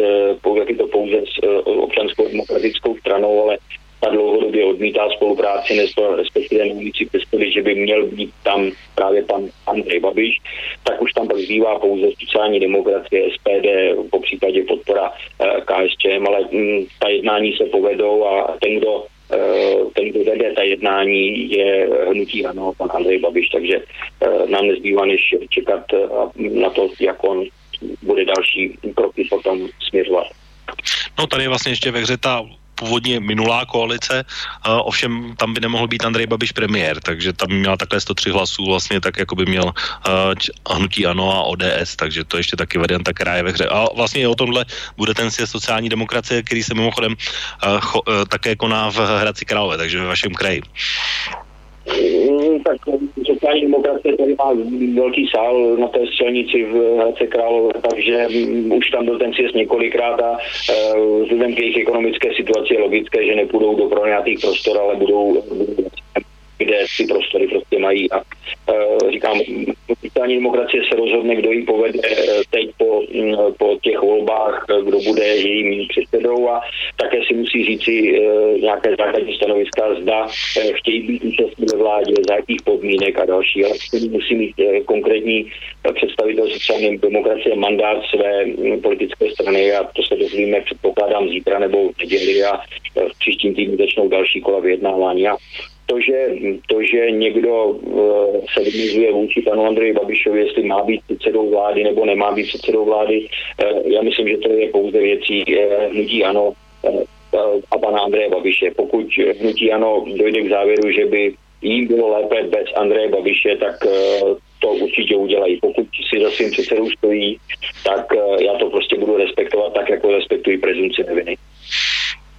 je to pouze s e, občanskou demokratickou stranou, ale ta dlouhodobě odmítá spolupráci, respektive nemůžu si představit, že by měl být tam právě pan Andrej Babiš, tak už tam pak zbývá pouze sociální demokracie, SPD, po případě podpora eh, KSČM, ale mm, ta jednání se povedou a ten, kdo eh, ten, kdo vede ta jednání, je hnutí ano, pan Andrej Babiš, takže eh, nám nezbývá než čekat na to, jak on bude další kroky potom směřovat. No tady je vlastně ještě ve hře ta původně minulá koalice, ovšem tam by nemohl být Andrej Babiš premiér, takže tam by měla takhle 103 hlasů vlastně tak, jako by měl hnutí ANO a ODS, takže to ještě taky varianta, která je ve hře. A vlastně o tomhle bude ten sjezd sociální demokracie, který se mimochodem cho, také koná v Hradci Králové, takže ve vašem kraji. Mm, tak sociální demokracie tady má velký sál na té střelnici v Hradce Králové, takže mm, už tam byl ten sjezd několikrát a uh, vzhledem k jejich ekonomické situaci je logické, že nepůjdou do pronajatých prostor, ale budou kde ty prostory prostě mají. A uh, říkám, sociální demokracie se rozhodne, kdo ji povede uh, teď po, po těch volbách, uh, kdo bude jejím předsedou a také si musí říci uh, nějaké základní stanoviska, zda uh, chtějí být účastní ve vládě, za jakých podmínek a další, ale musí mít uh, konkrétní uh, představitel sociální demokracie mandát své politické strany a to se dozvíme, předpokládám, zítra nebo v neděli a v příštím týdnu začnou další kola vyjednávání. A to, že, to, že někdo uh, se vymizuje vůči panu Andreji Babišovi, jestli má být předsedou vlády nebo nemá být předsedou vlády, uh, já myslím, že to je pouze věcí uh, hnutí ano a pana Andreje Babiše. Pokud hnutí ano dojde k závěru, že by jim bylo lépe bez Andreje Babiše, tak to určitě udělají. Pokud si za svým předsedou stojí, tak já to prostě budu respektovat tak, jako respektují prezumci neviny.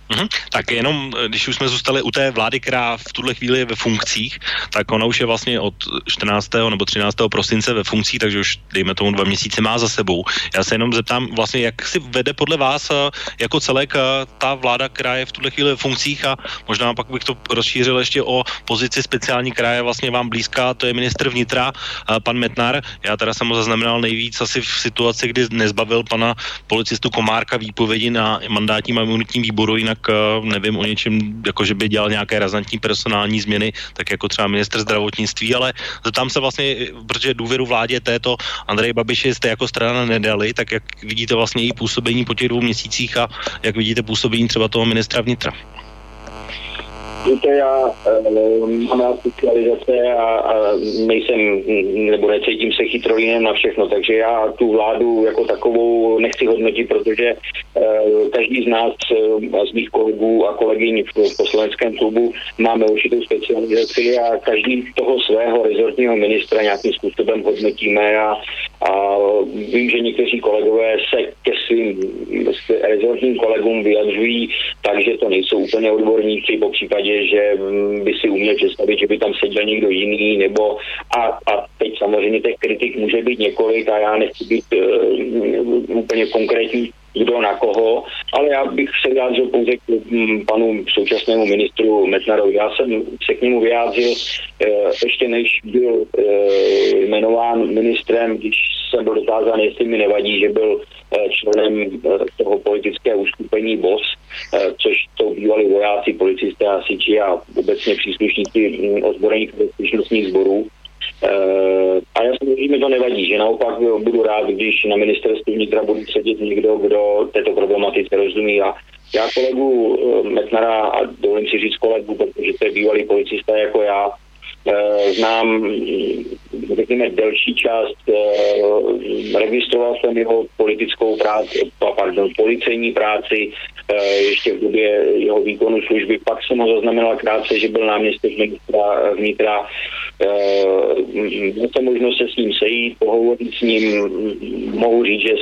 Mm-hmm. Tak jenom, eh, když už jsme zůstali u té vlády, která v tuhle chvíli je ve funkcích, tak ona už je vlastně od 14. nebo 13. prosince ve funkcích, takže už dejme tomu dva měsíce má za sebou. Já se jenom zeptám vlastně, jak si vede podle vás eh, jako celek eh, ta vláda, která je v tuhle chvíli ve funkcích a možná pak bych to rozšířil ještě o pozici speciální, která je vlastně vám blízká, to je ministr vnitra, pan Metnar. Já teda jsem ho zaznamenal nejvíc asi v situaci, kdy nezbavil pana policistu Komárka výpovědi na mandátním a imunitním výboru, jinak jinak eh, nevím o něčem, jako že by dělal nějaké razantní personální změny, tak jako třeba minister zdravotnictví, ale tam se vlastně, protože důvěru vládě této Andrej Babiše jste jako strana nedali, tak jak vidíte vlastně její působení po těch dvou měsících a jak vidíte působení třeba toho ministra vnitra? Víte, já e, mám rád specializace a, a nejsem, nebo necítím se chytrolínem na všechno, takže já tu vládu jako takovou nechci hodnotit, protože e, každý z nás, e, z mých kolegů a kolegyň v, v poslaneckém klubu máme určitou specializaci a každý toho svého rezortního ministra nějakým způsobem hodnotíme a, a vím, že někteří kolegové se ke svým rezortním kolegům vyjadřují, takže to nejsou úplně odborníci, po případě že mm, by si uměl představit, že by tam seděl někdo jiný, nebo a, a teď samozřejmě těch kritik může být několik a já nechci být uh, úplně konkrétní kdo na koho, ale já bych se vyjádřil pouze k mm, panu současnému ministru Metnarovi. Já jsem se k němu vyjádřil eh, ještě než byl eh, jmenován ministrem, když jsem byl dotázán, jestli mi nevadí, že byl členem toho politického uskupení BOS, což to bývali vojáci, policisté, hasiči a obecně příslušníci mm, ozbrojených bezpečnostních sborů. Eh, a já samozřejmě to nevadí, že naopak budu rád, když na ministerstvu vnitra bude sedět někdo, kdo této problematice rozumí a já kolegu eh, Metnara a dovolím si říct kolegu, protože to je bývalý policista jako já, eh, znám, řekněme, delší část, registroval jsem jeho politickou práci, pardon, policejní práci, ještě v době jeho výkonu služby, pak jsem ho zaznamenal krátce, že byl náměstek ministra vnitra. Měl jsem možnost se s ním sejít, pohovorit s ním, mohu říct, že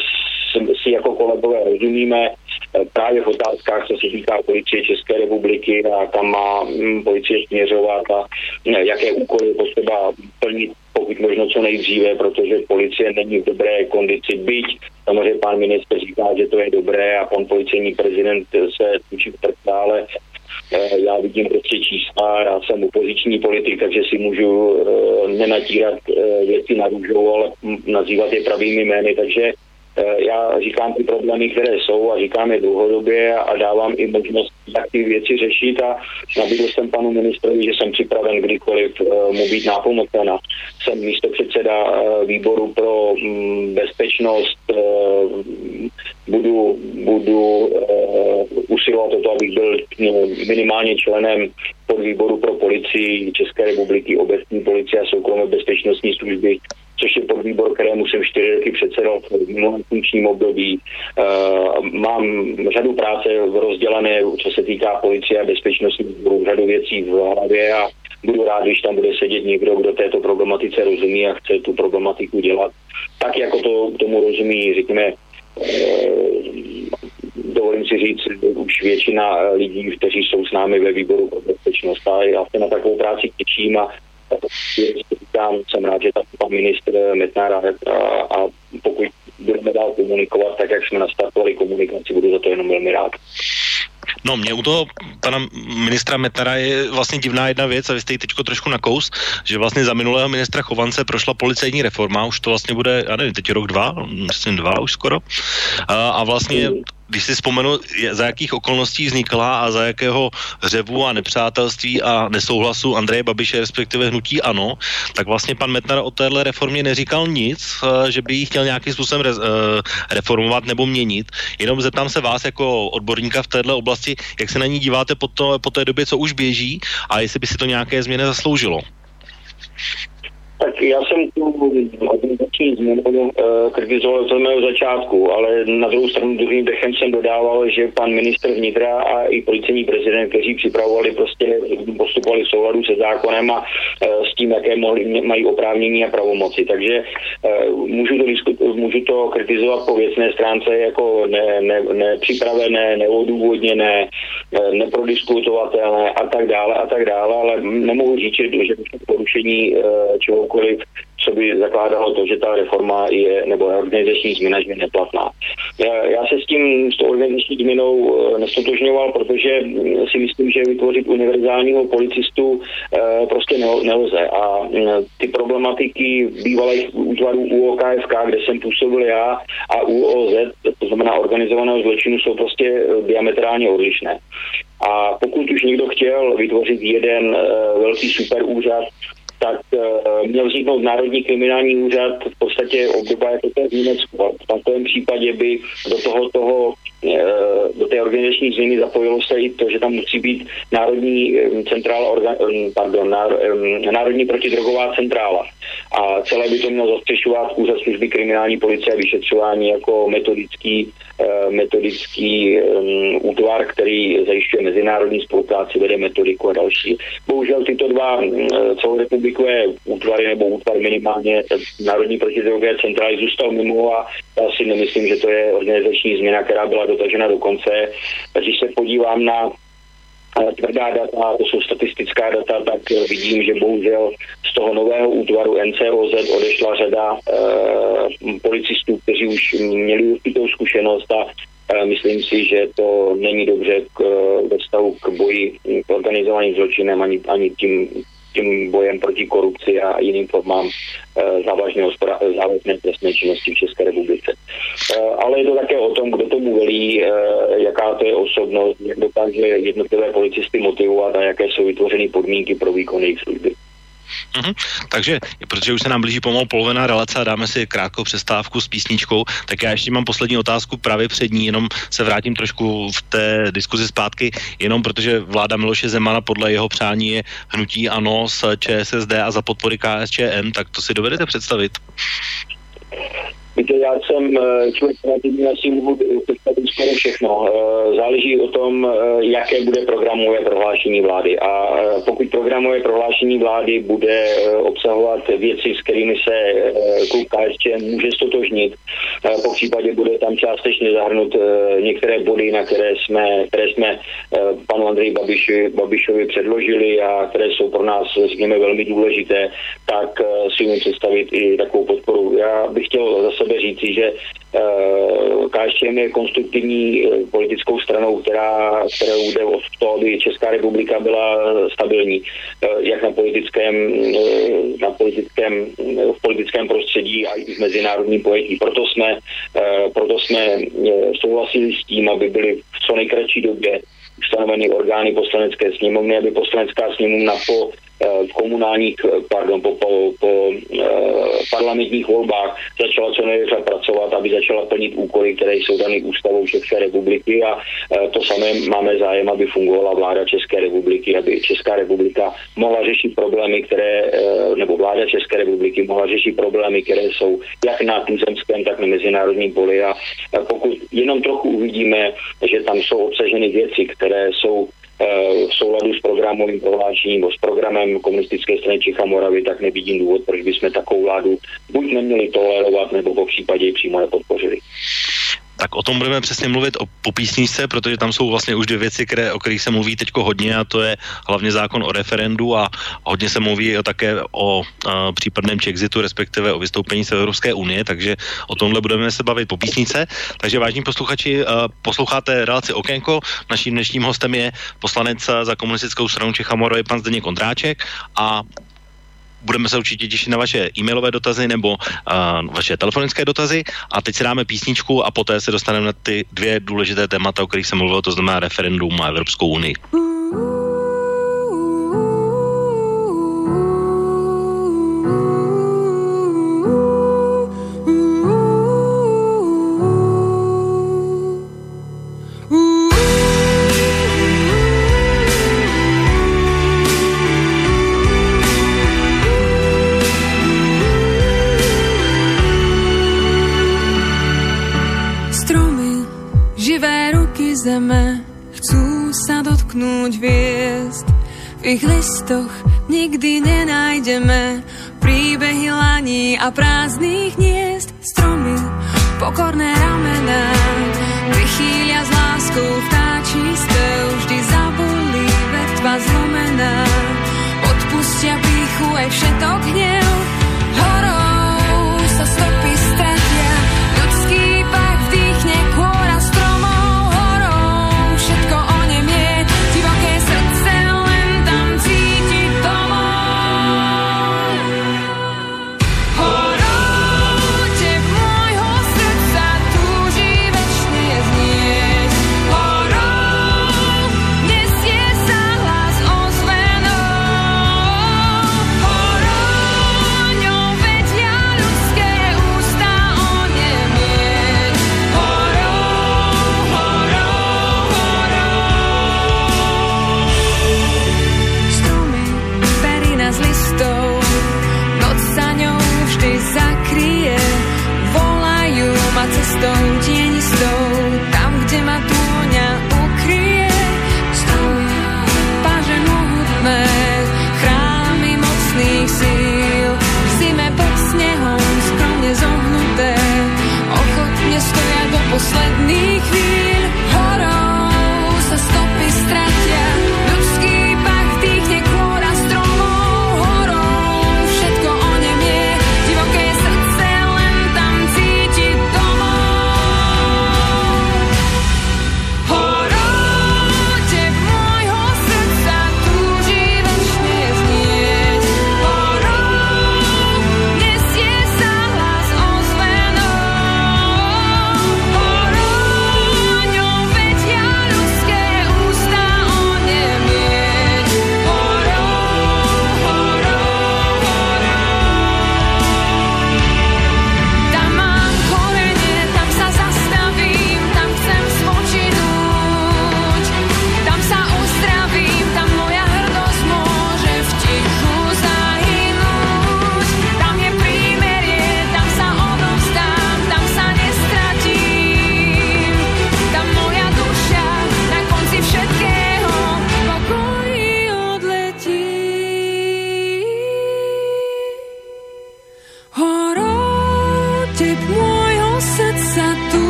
si jako kolegové rozumíme právě v otázkách, co se týká policie České republiky a kam má mm, policie směřovat a jaké úkoly potřeba plnit pokud možno co nejdříve, protože policie není v dobré kondici, byť samozřejmě pan minister říká, že to je dobré a pan policejní prezident se tučí v ale Eh, já vidím prostě čísla, já jsem opoziční politik, takže si můžu eh, nenatírat věci na růžou, ale nazývat je pravými jmény, takže já říkám ty problémy, které jsou a říkám je dlouhodobě a dávám i možnost, jak ty věci řešit a nabídl jsem panu ministrovi, že jsem připraven kdykoliv mu být nápomocen. Jsem místo předseda výboru pro mm, bezpečnost, budu, budu usilovat o to, abych byl minimálně členem podvýboru pro policii České republiky, obecní policie a soukromé bezpečnostní služby což je podvýbor, kterému jsem čtyři roky předsedal v minulém funkčním období. Mám řadu práce rozdělané, co se týká policie a bezpečnosti, budu řadu věcí v hlavě a budu rád, když tam bude sedět někdo, kdo této problematice rozumí a chce tu problematiku dělat tak, jako to tomu rozumí, řekněme, dovolím si říct, už většina lidí, kteří jsou s námi ve výboru pro bezpečnost a já se na takovou práci těším a říkám, jsem rád, že tam pan ministr Metnar a, a pokud budeme dál komunikovat, tak jak jsme nastartovali komunikaci, budu za to jenom velmi rád. No, mě u toho pana ministra Metnara je vlastně divná jedna věc, a vy jste ji teďko trošku nakous, že vlastně za minulého ministra Chovance prošla policejní reforma, už to vlastně bude, já nevím, teď rok dva, myslím dva už skoro. A, a vlastně když si vzpomenu, za jakých okolností vznikla a za jakého řevu a nepřátelství a nesouhlasu Andreje Babiše, respektive hnutí ANO, tak vlastně pan Metnar o téhle reformě neříkal nic, eh, že by ji chtěl nějakým způsobem re, eh, reformovat nebo měnit. Jenom zeptám se vás jako odborníka v této oblasti, jak se na ní díváte po, to, po té době, co už běží a jestli by si to nějaké změny zasloužilo. Tak já jsem tu organizační změnu uh, kritizoval od samého začátku, ale na druhou stranu druhým dechem jsem dodával, že pan ministr vnitra a i policejní prezident, kteří připravovali prostě, postupovali v souladu se zákonem a uh, s tím, jaké mohli, mají oprávnění a pravomoci. Takže uh, můžu, to diskut, můžu to kritizovat po věcné stránce jako ne, ne, neodůvodněné, neprodiskutovatelné a tak dále a tak dále, ale nemohu říct, že porušení čeho cokoliv, co by zakládalo to, že ta reforma je, nebo organizační změna je neplatná. Já, já se s tím, s tou organizační změnou eh, nestotožňoval, protože hm, si myslím, že vytvořit univerzálního policistu eh, prostě nelze. A hm, ty problematiky bývalých útvarů UOKFK, kde jsem působil já, a UOZ, to znamená organizovaného zločinu, jsou prostě eh, diametrálně odlišné. A pokud už někdo chtěl vytvořit jeden velký superúřad, tak uh, měl vzniknout Národní kriminální úřad v podstatě obdoba jako to v Německu. V takovém případě by do toho, toho do té organizační změny zapojilo se i to, že tam musí být Národní um, centrála, um, pardon, náro, Národní protidrogová centrála. A celé by to mělo zastřešovat úřad služby kriminální policie a vyšetřování jako metodický Eh, metodický útvar, který zajišťuje mezinárodní spolupráci, vede metodiku a další. Bohužel tyto dva celorepublikové útvary nebo útvar minimálně Národní protidrogové centrály zůstal mimo a já si nemyslím, že to je organizační změna, která byla dotažena do konce. Když se podívám na tvrdá data, to jsou statistická data, tak vidím, že bohužel z toho nového útvaru NCOZ odešla řada eh, policistů, kteří už měli určitou zkušenost a eh, myslím si, že to není dobře k, ve vztahu k boji k organizovaným zločinem ani, ani tím tím bojem proti korupci a jiným formám eh, závažné, závažné trestné činnosti v České republice. Eh, ale je to také o tom, kdo tomu velí, eh, jaká to je osobnost, jak dokáže jednotlivé policisty motivovat a jaké jsou vytvořeny podmínky pro výkon jejich služby. Mm-hmm. Takže, protože už se nám blíží pomalu polovina relace a dáme si krátkou přestávku s písničkou, tak já ještě mám poslední otázku právě před ní, jenom se vrátím trošku v té diskuzi zpátky, jenom protože vláda Miloše Zemana podle jeho přání je hnutí ANO s ČSSD a za podpory KSČM, tak to si dovedete představit? Víte, já jsem eh, člověk kreativní, asi mohu představit skoro všechno. Eh, záleží o tom, eh, jaké bude programové prohlášení vlády. A pokud programové prohlášení vlády bude obsahovat věci, s kterými se klub KSČ může stotožnit, po případě bude tam částečně zahrnut některé body, na které jsme, které jsme panu Andreji Babiši, Babišovi předložili a které jsou pro nás, řekněme, velmi důležité, tak si umím představit i takovou podporu. Já bych chtěl zase sebe říci, že eh, KSČM je konstruktivní eh, politickou stranou, která, kterou jde o to, aby Česká republika byla stabilní, eh, jak na politickém, na politickém, v politickém prostředí a i v mezinárodním pojetí. Proto jsme, proto jsme souhlasili s tím, aby byly v co nejkratší době ustanoveny orgány poslanecké sněmovny, aby poslanecká sněmovna po v komunálních, pardon, po, po, po parlamentních volbách začala co nejrychle pracovat, aby začala plnit úkoly, které jsou dané ústavou České republiky a to samé máme zájem, aby fungovala vláda České republiky, aby Česká republika mohla řešit problémy, které, nebo vláda České republiky mohla řešit problémy, které jsou jak na tuzemském, tak na mezinárodním poli. A pokud jenom trochu uvidíme, že tam jsou obsaženy věci, které jsou Eh, v souladu s programovým prohlášením nebo s programem komunistické strany Čech a Moravy, tak nevidím důvod, proč bychom takovou vládu buď neměli tolerovat, nebo po případě ji přímo nepodpořili. Tak o tom budeme přesně mluvit o, po písničce, protože tam jsou vlastně už dvě věci, které, o kterých se mluví teď hodně a to je hlavně zákon o referendu a hodně se mluví o, také o a, případném Chexitu, respektive o vystoupení z Evropské unie, takže o tomhle budeme se bavit po písnice. Takže vážní posluchači, a, posloucháte relaci Okénko. Naším dnešním hostem je poslanec za komunistickou stranu Čecha Moravy, pan Zdeněk Kondráček a budeme se určitě těšit na vaše e-mailové dotazy nebo uh, vaše telefonické dotazy a teď si dáme písničku a poté se dostaneme na ty dvě důležité témata, o kterých jsem mluvil, to znamená referendum a Evropskou unii. dotknúť listoch nikdy nenájdeme príbehy laní a prázdnych hniezd. Stromy, pokorné ramená, vychýlia s láskou vtáčí spev, vždy zabulí vetva zlomená. Odpustia píchu aj všetok hnev,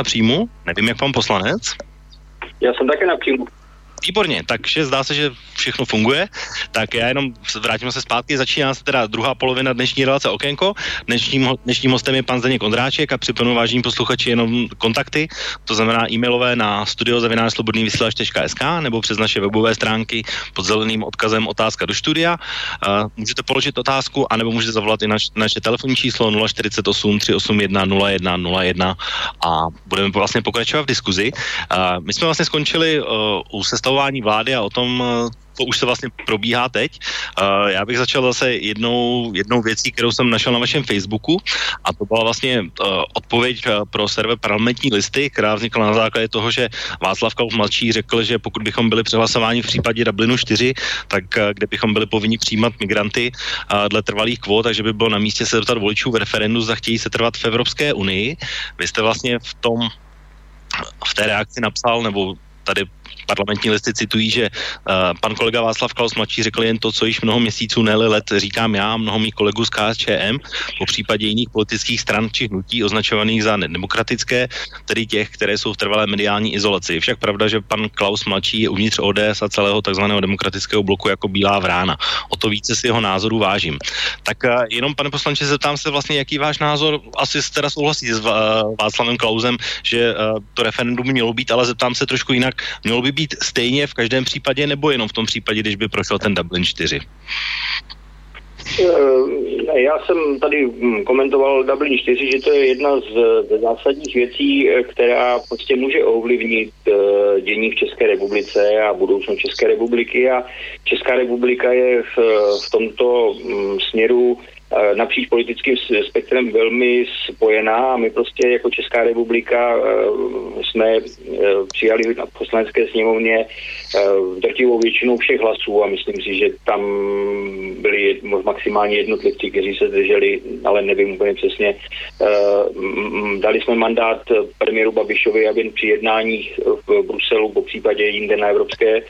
na příjmu, nevím, jak pan poslanec. Já jsem také na příjmu. Výborně, takže zdá se, že všechno funguje. Tak já jenom vrátím se zpátky. Začíná se teda druhá polovina dnešní relace Okénko. Dnešním, dnešním hostem je pan Zdeněk Ondráček a připomenu vážení posluchači jenom kontakty, to znamená e-mailové na studiozavinářslobodnývysílač.sk nebo přes naše webové stránky pod zeleným odkazem otázka do studia. Uh, můžete položit otázku, anebo můžete zavolat i naš, naše telefonní číslo 048 381 0101 a budeme vlastně pokračovat v diskuzi. Uh, my jsme vlastně skončili uh, u sestavování vlády a o tom, to už se vlastně probíhá teď. Uh, já bych začal zase jednou, jednou věcí, kterou jsem našel na vašem Facebooku a to byla vlastně uh, odpověď uh, pro server parlamentní listy, která vznikla na základě toho, že Václav Klaus mladší řekl, že pokud bychom byli přehlasováni v případě Dublinu 4, tak uh, kde bychom byli povinni přijímat migranty uh, dle trvalých kvót, takže by bylo na místě se zeptat voličů v referendu, zda chtějí se trvat v Evropské unii. Vy jste vlastně v tom v té reakci napsal, nebo tady parlamentní listy citují, že uh, pan kolega Václav Klaus mladší řekl jen to, co již mnoho měsíců, ne let říkám já a mnoho mých kolegů z KSČM, po případě jiných politických stran či hnutí označovaných za nedemokratické, tedy těch, které jsou v trvalé mediální izolaci. Však pravda, že pan Klaus mladší je uvnitř ODS a celého takzvaného demokratického bloku jako bílá vrána. O to více si jeho názoru vážím. Tak uh, jenom, pane poslanče, zeptám se vlastně, jaký váš názor, asi teda souhlasí s uh, Václavem Klausem, že uh, to referendum mělo být, ale zeptám se trošku jinak, mělo by být být stejně v každém případě, nebo jenom v tom případě, když by prošel ten Dublin 4? Eh, já jsem tady hm, komentoval Dublin 4, že to je jedna z zásadních věcí, eh, která prostě může ovlivnit eh, dění v České republice a budoucnost České republiky a Česká republika je v, v tomto hm, směru napříč politickým spektrem velmi spojená a my prostě jako Česká republika eh, jsme eh, přijali na poslanecké sněmovně drtivou většinou všech hlasů a myslím si, že tam byli maximálně jednotlivci, kteří se zdrželi, ale nevím úplně přesně. Dali jsme mandát premiéru Babišovi, aby při jednáních v Bruselu, po případě jinde na evropské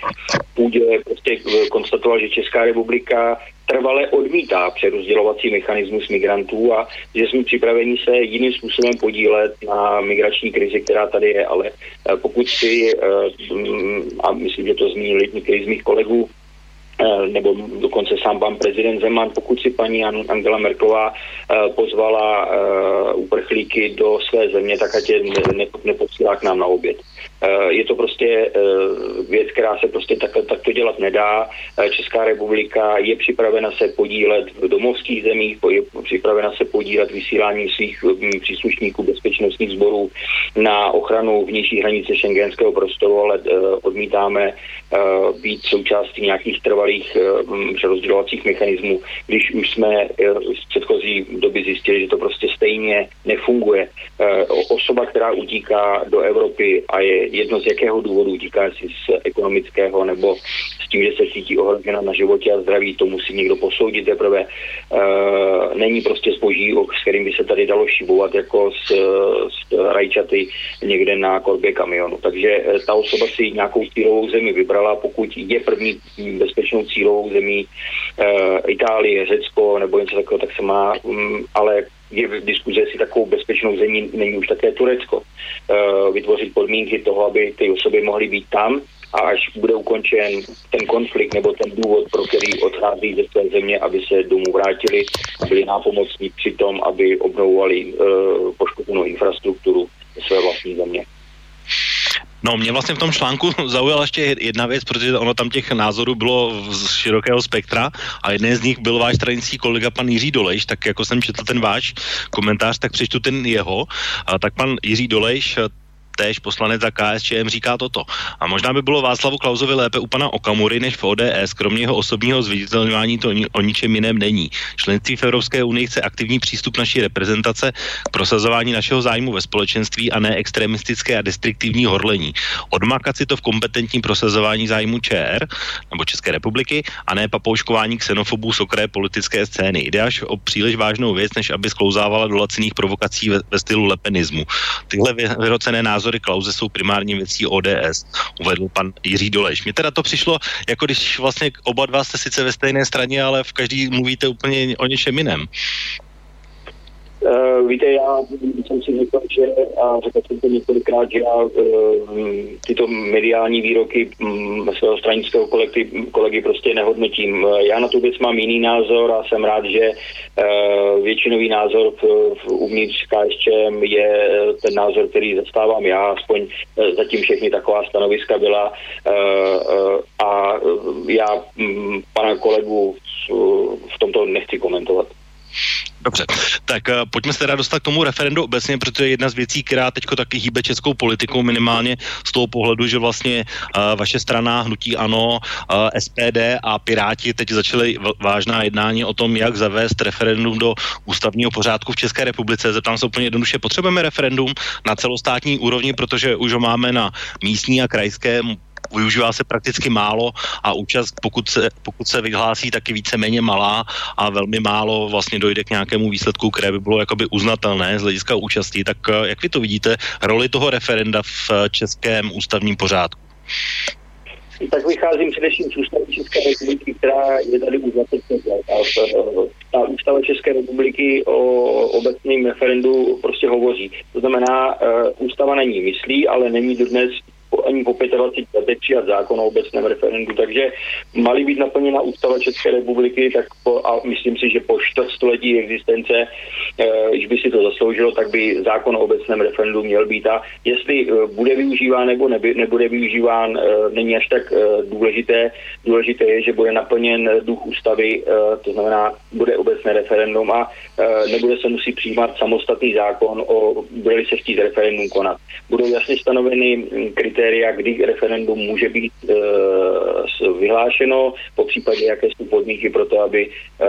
půdě, prostě konstatoval, že Česká republika trvale odmítá přerozdělovací mechanismus migrantů a že jsme připraveni se jiným způsobem podílet na migrační krizi, která tady je. Ale eh, pokud si, eh, mm, a myslím, že to zmínili některý z mých kolegů, eh, nebo dokonce sám pan prezident Zeman, pokud si paní Angela Merklová pozvala uprchlíky do své země, tak ať je neposílá k nám na oběd. Eh, je to prostě eh, věc, která se prostě takto, takto dělat nedá. Eh, Česká republika je připravena se podílet v domovských zemích, je připravena se podílet vysíláním svých hm, příslušníků bezpečnostních sborů na ochranu vnější hranice šengenského prostoru, ale odmítáme být součástí nějakých trvalých hm, přerozdělovacích mechanismů, když už jsme z předchozí doby zjistili, že to prostě stejně nefunguje. Osoba, která utíká do Evropy a je jedno z jakého důvodu, týká si z ekonomického nebo s tím, že se cítí ohrožena na životě a zdraví, to musí někdo posoudit teprve. E, není prostě zboží, s kterým by se tady dalo šibovat jako s, s rajčaty někde na korbě kamionu. Takže e, ta osoba si nějakou cílovou zemi vybrala, pokud je první bezpečnou cílovou zemí e, Itálie, Řecko nebo něco takového, tak se má, um, ale je v diskuzi, jestli takovou bezpečnou zemí není už také Turecko. Uh, vytvořit podmínky toho, aby ty osoby mohly být tam a až bude ukončen ten konflikt nebo ten důvod, pro který odchází ze své země, aby se domů vrátili, byli nápomocní při tom, aby obnovovali uh, poškozenou infrastrukturu své vlastní země. No, mě vlastně v tom článku zaujala ještě jedna věc, protože ono tam těch názorů bylo z širokého spektra a jeden z nich byl váš stranický kolega pan Jiří Dolejš, tak jako jsem četl ten váš komentář, tak přečtu ten jeho. A tak pan Jiří Dolejš též poslanec za KSČM říká toto. A možná by bylo Václavu Klausovi lépe u pana Okamury než v ODS, kromě jeho osobního zviditelňování to o ničem jiném není. Členství v Evropské unii chce aktivní přístup naší reprezentace k prosazování našeho zájmu ve společenství a ne extremistické a destruktivní horlení. Odmakat si to v kompetentním prosazování zájmu ČR nebo České republiky a ne papouškování xenofobů z politické scény. Jde až o příliš vážnou věc, než aby sklouzávala do laciných provokací ve, ve stylu lepenismu. Tyhle vyhrocené názory názory Klauze jsou primární věcí ODS, uvedl pan Jiří Doleš. Mně teda to přišlo, jako když vlastně oba dva jste sice ve stejné straně, ale v každý mluvíte úplně o něčem jiném. Uh, víte, já jsem si řekl, že, a řekl jsem to několikrát, že já uh, tyto mediální výroky um, svého stranického kolegy, kolegy prostě nehodnotím. Já na tu věc mám jiný názor a jsem rád, že uh, většinový názor v, v uvnitř KSČM je ten názor, který zastávám já, aspoň zatím všechny taková stanoviska byla a já um, pana kolegu v tomto nechci komentovat. Dobře, tak uh, pojďme se teda dostat k tomu referendu obecně, protože jedna z věcí, která teď taky hýbe českou politikou minimálně z toho pohledu, že vlastně uh, vaše strana, hnutí ANO, uh, SPD a Piráti teď začaly vážná jednání o tom, jak zavést referendum do ústavního pořádku v České republice. Zeptám se úplně jednoduše, potřebujeme referendum na celostátní úrovni, protože už ho máme na místní a krajské využívá se prakticky málo a účast, pokud se, pokud se vyhlásí, taky víceméně malá a velmi málo vlastně dojde k nějakému výsledku, které by bylo jakoby uznatelné z hlediska účastí. Tak eh, jak vy to vidíte, roli toho referenda v eh, českém ústavním pořádku? tak vycházím především z ústavy České republiky, která je tady už 20 let. Ta ústava České republiky o obecném referendu prostě hovoří. To znamená, uh, ústava není myslí, ale není dodnes ani po 25 letech přijat zákon o obecném referendu, takže mali být naplněna ústava České republiky, tak po, a myslím si, že po století existence, eh, když by si to zasloužilo, tak by zákon o obecném referendu měl být a jestli eh, bude využíván nebo neby, nebude využíván, eh, není až tak důležité. Důležité je, že bude naplněn duch ústavy, to znamená, bude obecné referendum a nebude se musí přijímat samostatný zákon o, bude se chtít referendum konat. Budou jasně stanoveny hm, kritéria kritéria, kdy referendum může být e, vyhlášeno, po případě jaké jsou podmínky pro to, aby e,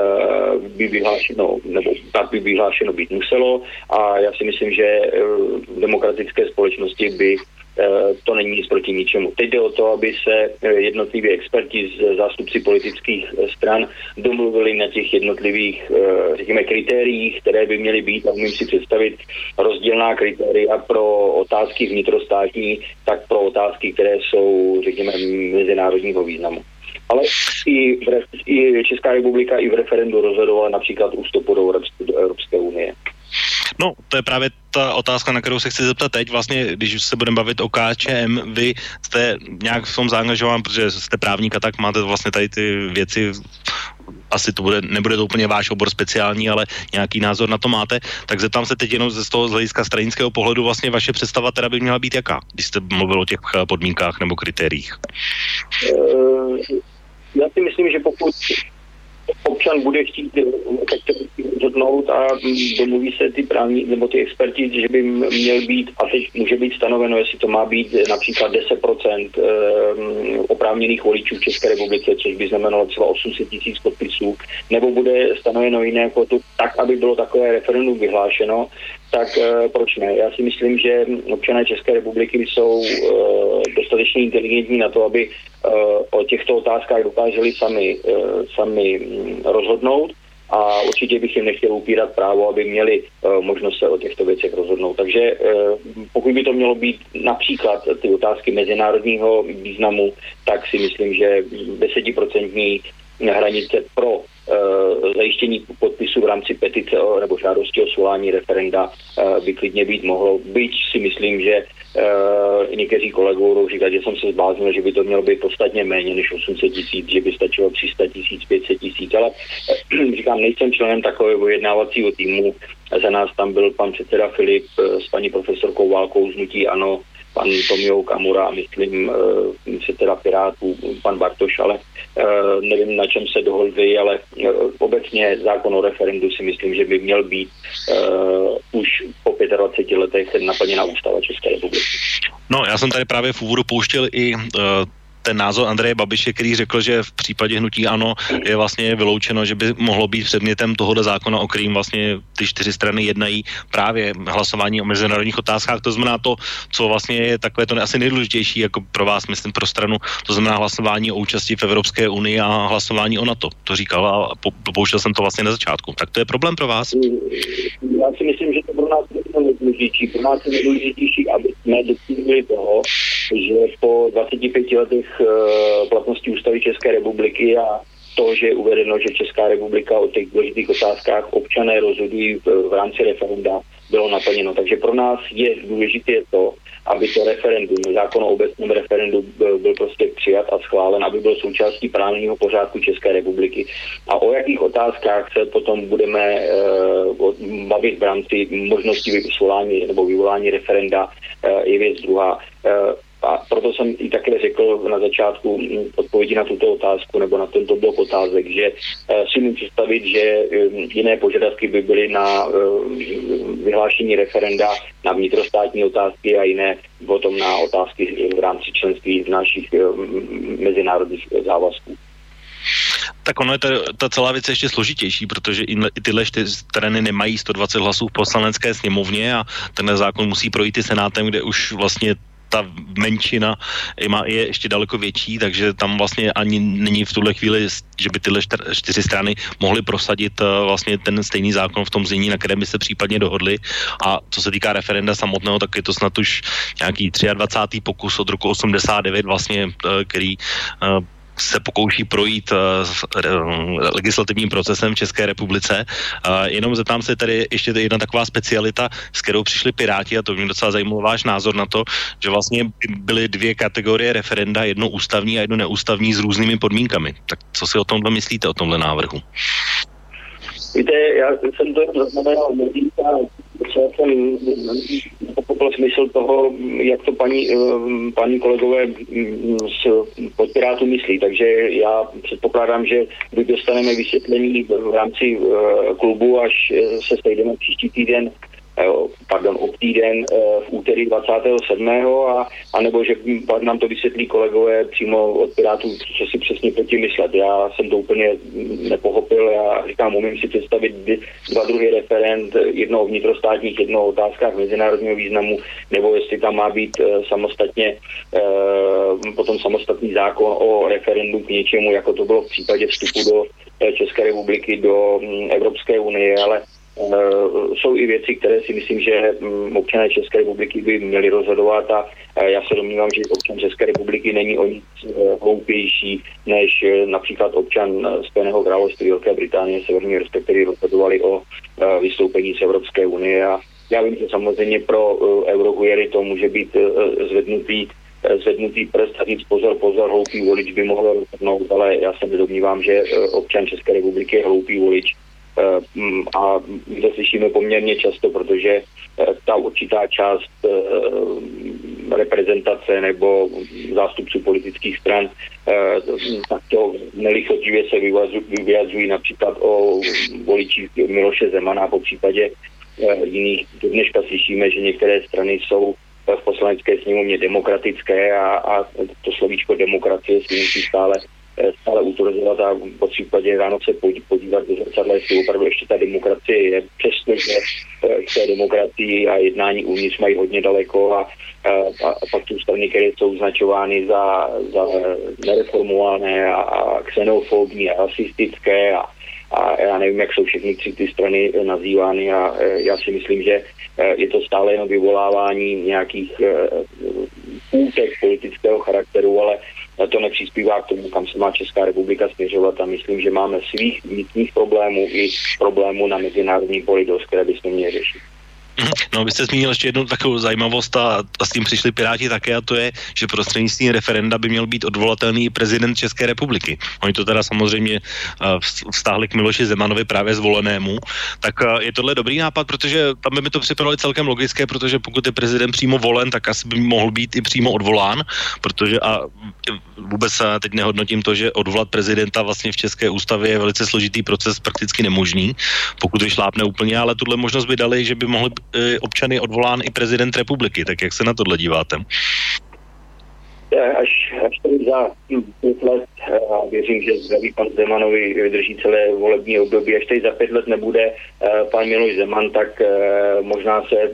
by vyhlášeno, nebo tak by vyhlášeno být muselo. A já si myslím, že e, v demokratické společnosti by Eh, to není nic proti ničemu. Teď jde o to, aby se eh, jednotliví experti z zástupci politických eh, stran domluvili na těch jednotlivých, řekněme, kritériích, které by měly být, a umím si představit rozdílná kritéria pro otázky vnitrostátní, tak pro otázky, které jsou, řekněme, mezinárodního významu. Ale i, v, i Česká republika i v referendu rozhodovala například ústupu do Evropské unie. No, to je právě ta otázka, na kterou se chci zeptat teď. Vlastně, když se budeme bavit o KČM, vy jste nějak v tom zaangažován, protože jste právník a tak máte vlastně tady ty věci asi to bude, nebude to úplně váš obor speciální, ale nějaký názor na to máte, tak zeptám se teď jenom ze toho z hlediska stranického pohledu vlastně vaše představa teda by měla být jaká, když jste mluvil o těch podmínkách nebo kritériích? Uh, já si myslím, že pokud občan bude chtít rozhodnout a domluví se ty právní nebo ty experti, že by měl být, a teď může být stanoveno, jestli to má být například 10% eh, oprávněných voličů v České republice, což by znamenalo třeba 800 tisíc podpisů, nebo bude stanoveno jiné jako to, tak, aby bylo takové referendum vyhlášeno, tak uh, proč ne? Já si myslím, že občané České republiky jsou uh, dostatečně inteligentní na to, aby uh, o těchto otázkách dokázali sami, sami um, rozhodnout a určitě bych jim nechtěl upírat právo, aby měli uh, možnost se o těchto věcech rozhodnout. Takže uh, pokud by to mělo být například ty otázky mezinárodního významu, tak si myslím, že desetiprocentní hranice pro zajištění podpisu v rámci petice o, nebo žádosti o svolání referenda uh, by klidně být mohlo. Byť si myslím, že uh, někteří kolegů budou říkat, že jsem se zbláznil, že by to mělo být podstatně méně než 800 tisíc, že by stačilo 300 tisíc, 500 tisíc, ale říkám, nejsem členem takového vyjednávacího týmu. Za nás tam byl pan předseda Filip s paní profesorkou Válkou z Nutí Ano, pan Tomio Kamura a myslím uh, předseda Pirátů, pan Bartoš, ale uh, nevím, na čem se dohodli, ale uh, obecně zákon o referendu si myslím, že by měl být už po 25 letech naplněna ústava České republiky. No, já jsem tady právě v úvodu pouštěl i uh, ten názor Andreje Babiše, který řekl, že v případě hnutí ano je vlastně vyloučeno, že by mohlo být předmětem tohoto zákona, o kterým vlastně ty čtyři strany jednají právě hlasování o mezinárodních otázkách. To znamená to, co vlastně je takové to asi nejdůležitější jako pro vás, myslím, pro stranu, to znamená hlasování o účasti v Evropské unii a hlasování o NATO. To říkal a pouštěl jsem to vlastně na začátku. Tak to je problém pro vás? Já si myslím, že to pro nás je nejdůležitější. Pro nás je nejdůležitější, aby jsme toho, že po 25 letech uh, platnosti ústavy České republiky a to, že je uvedeno, že Česká republika o těch důležitých otázkách občané rozhodují v, v rámci referenda, bylo naplněno. Takže pro nás je důležité to, aby to referendum, zákon o obecném referendu byl, byl prostě přijat a schválen, aby byl součástí právního pořádku České republiky. A o jakých otázkách se potom budeme uh, bavit v rámci možnosti vyvolání nebo vyvolání referenda, uh, je věc druhá. Uh, a proto jsem i také řekl na začátku mm, odpovědi na tuto otázku nebo na tento blok otázek, že eh, si můžu představit, že mm, jiné požadavky by byly na eh, vyhlášení referenda na vnitrostátní otázky a jiné potom na otázky v rámci členství v našich eh, mezinárodních závazků. Tak ono je ta, ta celá věc ještě složitější, protože i, tyhle strany nemají 120 hlasů v poslanecké sněmovně a ten zákon musí projít i senátem, kde už vlastně ta menšina je, ještě daleko větší, takže tam vlastně ani není v tuhle chvíli, že by tyhle čtyři strany mohly prosadit uh, vlastně ten stejný zákon v tom znění, na kterém by se případně dohodli. A co se týká referenda samotného, tak je to snad už nějaký 23. pokus od roku 89 vlastně, uh, který uh, se pokouší projít uh, legislativním procesem v České republice. Jenom zeptám se tady ještě jedna taková specialita, s kterou přišli Piráti, a to mě docela zajímalo váš názor na to, že vlastně byly dvě kategorie referenda, jedno ústavní a jedno neústavní s různými podmínkami. Tak co si o tomhle myslíte, o tomhle návrhu? Víte, já jsem to zaznamenal třeba jsem pochopil smysl toho, jak to paní, eh, paní kolegové mm, z podpirátu myslí. Takže já předpokládám, že buď dostaneme vysvětlení v rámci eh, klubu, až eh, se sejdeme příští týden pardon, ob týden eh, v úterý 27. a, a nebo že nám to vysvětlí kolegové přímo od Pirátů, co si přesně tím myslet. Já jsem to úplně nepochopil, já říkám, umím si představit dva druhy referent, jedno o vnitrostátních, jedno o otázkách mezinárodního významu, nebo jestli tam má být eh, samostatně eh, potom samostatný zákon o referendu k něčemu, jako to bylo v případě vstupu do České republiky do mm, Evropské unie, ale Eh, jsou i věci, které si myslím, že mm, občané České republiky by měli rozhodovat a já se domnívám, že občan České republiky není o nic eh, hloupější než eh, například občan Spojeného království Velké Británie, Severní respektive rozhodovali o vystoupení z Evropské unie. A já vím, že samozřejmě pro eurohujery to může být zvednutý zvednutý prst a říct pozor, pozor, hloupý volič by mohl rozhodnout, ale já se nedomnívám, že občan České republiky je hloupý volič. Eh, a my to slyšíme poměrně často, protože eh, ta určitá část eh, reprezentace nebo zástupců politických stran takto nelichotivě se vyjadřují například o voličích Miloše Zemana, po případě jiných. Dneška slyšíme, že některé strany jsou v poslanecké sněmovně demokratické a, a to slovíčko demokracie si musí stále Eh, stále utvrzovat a po případě ráno se podívat do zrcadla, jestli opravdu ještě ta demokracie je, přestože eh, k té demokracii a jednání uvnitř mají hodně daleko a, a, a pak tu strany, které jsou označovány za, za nereformované a, a xenofobní a rasistické a, a já nevím, jak jsou všechny tři ty strany nazývány a eh, já si myslím, že je to stále jenom vyvolávání nějakých útek politického charakteru, ale to nepřispívá k tomu, kam se má Česká republika směřovat a myslím, že máme svých vnitřních problémů i problémů na mezinárodní poli které bychom měli řešit. No, vy jste zmínil ještě jednu takovou zajímavost a, a s tím přišli Piráti také a to je, že prostřednictvím referenda by měl být odvolatelný prezident České republiky. Oni to teda samozřejmě uh, vztáhli k Miloši Zemanovi právě zvolenému. Tak uh, je tohle dobrý nápad, protože tam by mi to připadalo celkem logické, protože pokud je prezident přímo volen, tak asi by mohl být i přímo odvolán, protože a vůbec uh, teď nehodnotím to, že odvolat prezidenta vlastně v České ústavě je velice složitý proces, prakticky nemožný, pokud vyšlápne úplně, ale tuhle možnost by dali, že by mohli občany odvolán i prezident republiky. Tak jak se na tohle díváte? Až, až tady za pět let, a věřím, že zdraví pan Zemanovi vydrží celé volební období, až tady za pět let nebude e, pan Miloš Zeman, tak možná se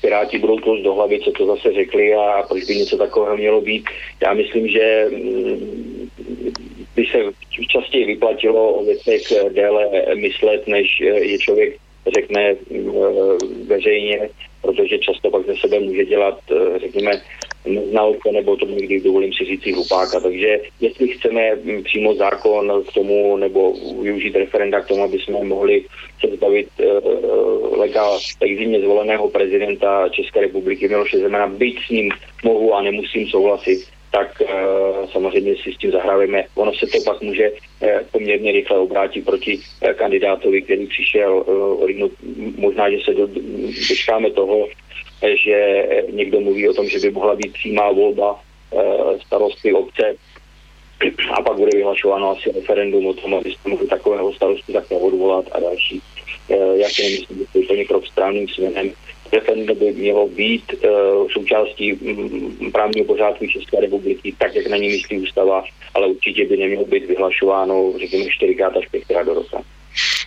Piráti budou tloust do hlavy, co to zase řekli a proč by něco takového mělo být. Já myslím, že by se častěji vyplatilo o věcech déle myslet, než je člověk řekne eh, veřejně, protože často pak ze sebe může dělat, eh, řekněme, neznalce, nebo to někdy dovolím si říct hlupáka. Takže jestli chceme mm, přímo zákon k tomu, nebo využít referenda k tomu, aby jsme mohli se zbavit uh, legál legitimně zvoleného prezidenta České republiky Miloše Zemana, byť s ním mohu a nemusím souhlasit, tak uh, samozřejmě si s tím zahrávíme. Ono se to pak může uh, poměrně rychle obrátit proti uh, kandidátovi, který přišel možná, že se do, dočkáme toho, že někdo mluví o tom, že by mohla být přímá volba starosty obce a pak bude vyhlašováno asi referendum o tom, abyste mohli takového starostu také odvolat a další. Já si nemyslím, že to je úplně krok správným směrem referendum by mělo být uh, součástí um, právního pořádku České republiky, tak, jak na ní myslí ústava, ale určitě by nemělo být vyhlašováno, řekněme, čtyřikrát až pětkrát do roka.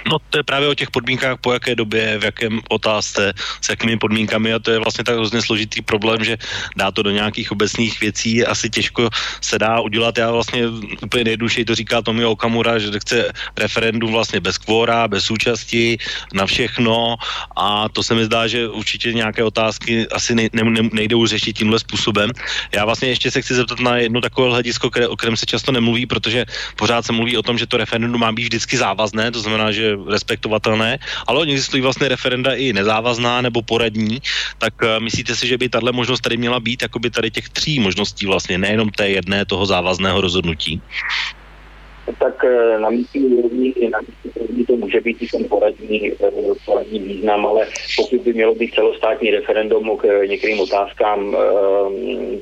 No to je právě o těch podmínkách, po jaké době, v jakém otázce, s jakými podmínkami a to je vlastně tak hrozně složitý problém, že dá to do nějakých obecných věcí, asi těžko se dá udělat. Já vlastně úplně nejjednodušeji to říká Tomi Okamura, že chce referendum vlastně bez kvóra, bez účasti na všechno a to se mi zdá, že určitě nějaké otázky asi ne, ne, nejdou řešit tímhle způsobem. Já vlastně ještě se chci zeptat na jedno takové hledisko, které, o kterém se často nemluví, protože pořád se mluví o tom, že to referendum má být vždycky závazné, to znamená, že respektovatelné, ale oni existují vlastně referenda i nezávazná nebo poradní, tak uh, myslíte si, že by tahle možnost tady měla být, jako by tady těch tří možností vlastně, nejenom té jedné toho závazného rozhodnutí? tak eh, na místní úrovni na místní to může být i ten poradní, eh, poradní význam, ale pokud by mělo být celostátní referendum k některým otázkám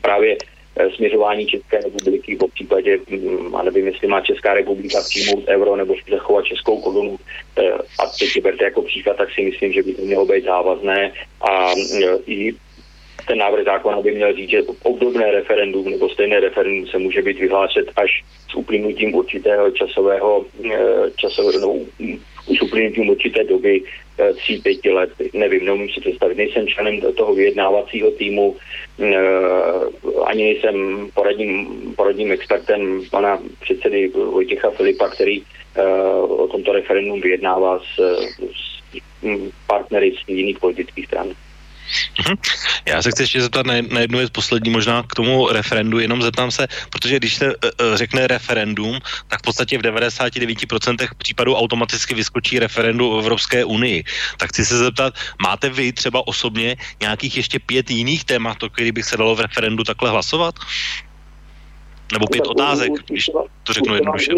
právě Eh, směřování České republiky po případě, mm, a nevím, jestli má Česká republika přijmout euro nebo si zachovat českou korunu eh, a teď berte jako příklad, tak si myslím, že by to mělo být závazné. A eh, i ten návrh zákona by měl říct, že obdobné referendum nebo stejné referendum se může být vyhlášet až s uplynutím určitého časového, časového no, už uplynutím určité doby Eh, tří, pěti let, nevím, neumím si představit. Nejsem členem toho vyjednávacího týmu, eh, ani nejsem poradním, poradním expertem pana předsedy Vojtěcha Filipa, který eh, o tomto referendum vyjednává s, s partnery z jiných politických stran. Mhm. Já se chci ještě zeptat na, na jednu věc poslední, možná k tomu referendu, jenom zeptám se, protože když se uh, řekne referendum, tak v podstatě v 99% případů automaticky vyskočí referendum v Evropské unii. Tak chci se zeptat, máte vy třeba osobně nějakých ještě pět jiných témat, o kterých bych se dalo v referendu takhle hlasovat? Nebo pět otázek, když to řeknu jednoduše.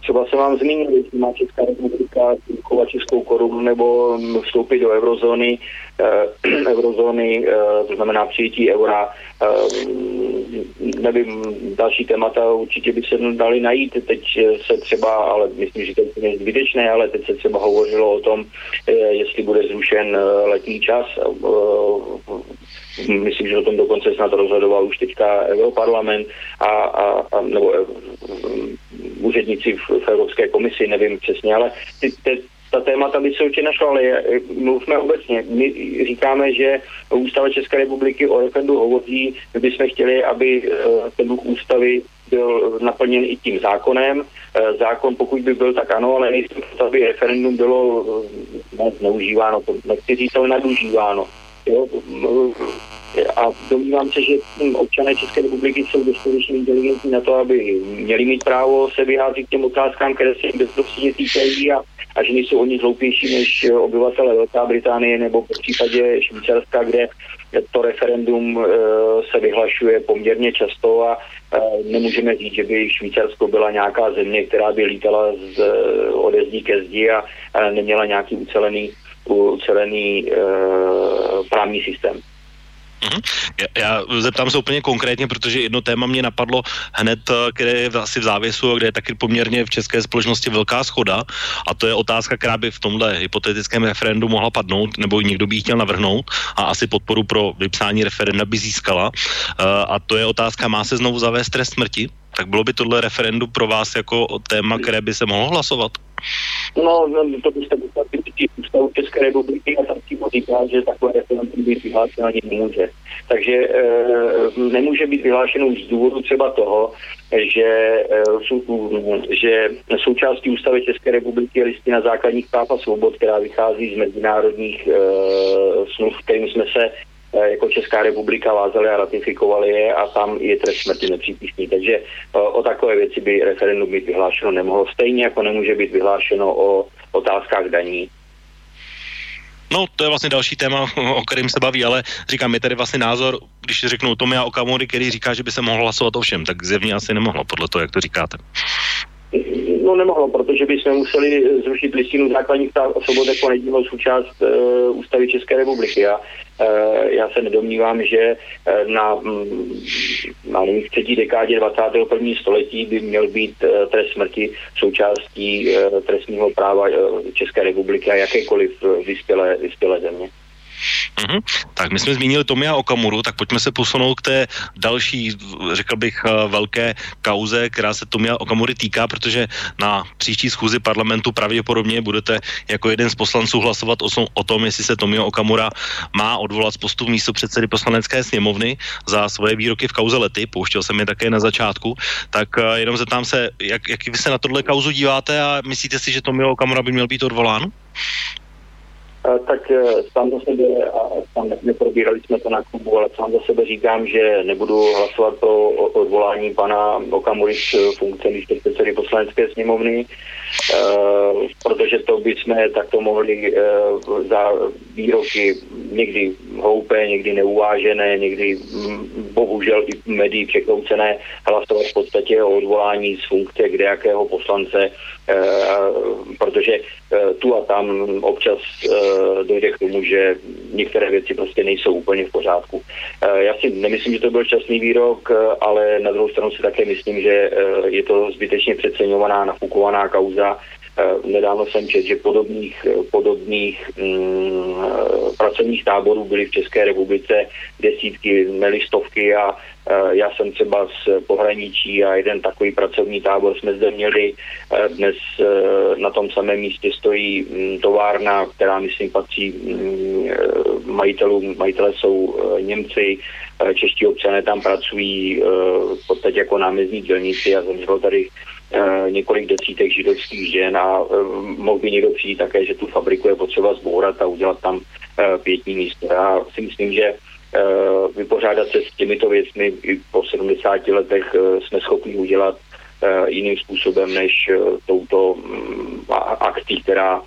Třeba se vám zmínil, jestli má Česká republika zachovat českou korunu nebo vstoupit do eurozóny, eh, eurozóny, eh, to znamená přijetí eura. Eh, nevím, další témata určitě by se dali najít. Teď se třeba, ale myslím, že to je zbytečné, ale teď se třeba hovořilo o tom, eh, jestli bude zrušen eh, letní čas. Eh, myslím, že o tom dokonce snad rozhodoval už teďka Europarlament a, a, a nebo úředníci v, v Evropské komisi, nevím přesně, ale ty, ty, ta témata by se určitě našla, ale mluvme obecně. My říkáme, že Ústava České republiky o referendu hovoří, my bychom chtěli, aby eh, ten duch ústavy byl naplněn i tím zákonem. Eh, zákon, pokud by byl, tak ano, ale nejsem aby referendum bylo eh, zneužíváno, nechci říct, ale nadužíváno. Jo? A domnívám se, že občané České republiky jsou dostatečně inteligentní na to, aby měli mít právo se vyjádřit k těm otázkám, které se jim bezprostředně týkají a, a že nejsou oni zloupější než obyvatele Velká Británie nebo po případě Švýcarska, kde to referendum e, se vyhlašuje poměrně často a e, nemůžeme říct, že by Švýcarsko byla nějaká země, která by lítala z, ode zdí ke zdi a, neměla nějaký ucelený, ucelený právní systém. Mm-hmm. Já, já zeptám se úplně konkrétně, protože jedno téma mě napadlo hned, eh, které je asi v závěsu a kde je taky poměrně v české společnosti velká schoda a to je otázka, která by v tomhle hypotetickém referendu mohla padnout, nebo někdo by ji chtěl navrhnout a asi podporu pro vypsání referenda by získala uh, a to je otázka, má se znovu zavést trest smrti? Tak bylo by tohle referendum pro vás jako téma, které by se mohlo hlasovat? No, no to byste musel ústavu České republiky a tam přímo říká, že takové referendum být vyhlášeno ani nemůže. Takže e, nemůže být vyhlášeno z důvodu třeba toho, že, e, že součástí ústavy České republiky je listina základních práv a svobod, která vychází z mezinárodních e, smluv, kterým jsme se jako Česká republika vázali a ratifikovali je a tam je trest smrti nepřípustný. Takže o takové věci by referendum být vyhlášeno nemohlo. Stejně jako nemůže být vyhlášeno o otázkách daní. No, to je vlastně další téma, o kterém se baví, ale říkám, je tady vlastně názor, když řeknu Tomia Okamury, který říká, že by se mohlo hlasovat o všem, tak zjevně asi nemohlo, podle toho, jak to říkáte. No nemohlo, protože bychom museli zrušit listinu základních práv svobod jako nedílnou součást uh, ústavy České republiky. A uh, já se nedomnívám, že uh, na, um, na třetí dekádě 21. století by měl být uh, trest smrti součástí uh, trestního práva uh, České republiky a jakékoliv vyspělé, vyspělé země. Mm-hmm. Tak my jsme zmínili Tomia Okamuru, tak pojďme se posunout k té další, řekl bych, eh, velké kauze, která se Tomia Okamury týká, protože na příští schůzi parlamentu pravděpodobně budete jako jeden z poslanců hlasovat o, tom, jestli se Tomio Okamura má odvolat z postu místo předsedy poslanecké sněmovny za svoje výroky v kauze lety, pouštěl jsem je také na začátku, tak eh, jenom zeptám se, jak, jak vy se na tohle kauzu díváte a myslíte si, že Tomio Okamura by měl být odvolán? Tak eh, sám za sebe, a sám neprobírali jsme to na klubu, ale sám za sebe říkám, že nebudu hlasovat pro odvolání pana Okamury z funkce místo předsedy poslanecké sněmovny, eh, protože to by jsme takto mohli eh, za výroky někdy hloupé, někdy neuvážené, někdy mm, bohužel i médií překroucené hlasovat v podstatě o odvolání z funkce kde jakého poslance, protože tu a tam občas Eh, dojde k tomu, že některé věci prostě nejsou úplně v pořádku. Eh, já si nemyslím, že to byl šťastný výrok, eh, ale na druhou stranu si také myslím, že je to zbytečně přeceňovaná, nafukovaná kauza. Nedávno jsem četl, že podobných, podobných mm, pracovních táborů byly v České republice desítky, nelistovky a Eh, já jsem třeba z pohraničí a jeden takový pracovní tábor jsme zde měli. Eh, dnes eh, na tom samém místě stojí mm, továrna, která myslím patří mm, majitelům. Majitele jsou Němci, čeští občané tam pracují v podstatě jako námezní dělníci a zemřelo tady několik desítek židovských žen a mohl by někdo přijít také, že tu fabriku je potřeba zbourat a udělat tam pětní místo. Já si myslím, že Eh, vypořádat se s těmito věcmi i po 70 letech eh, jsme schopni udělat eh, jiným způsobem než touto mm, akcí, která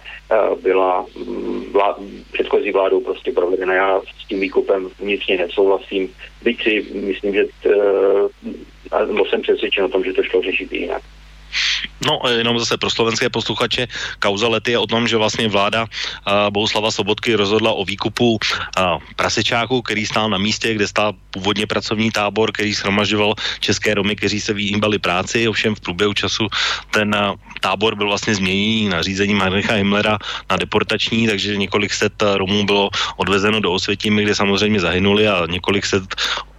byla mm, vlá, předchozí vládou prostě provedena. Já s tím výkupem vnitřně nesouhlasím, byť si myslím, že t, jsem přesvědčen o tom, že to šlo řešit jinak. No, jenom zase pro slovenské posluchače, kauza lety je o tom, že vlastně vláda uh, Bohuslava Sobotky rozhodla o výkupu uh, prasečáku, který stál na místě, kde stál původně pracovní tábor, který shromažďoval české Romy, kteří se vyjíbali práci, ovšem v průběhu času ten tábor byl vlastně změněný na řízení Heinricha Himmlera na deportační, takže několik set Romů bylo odvezeno do Osvětimi, kde samozřejmě zahynuli a několik set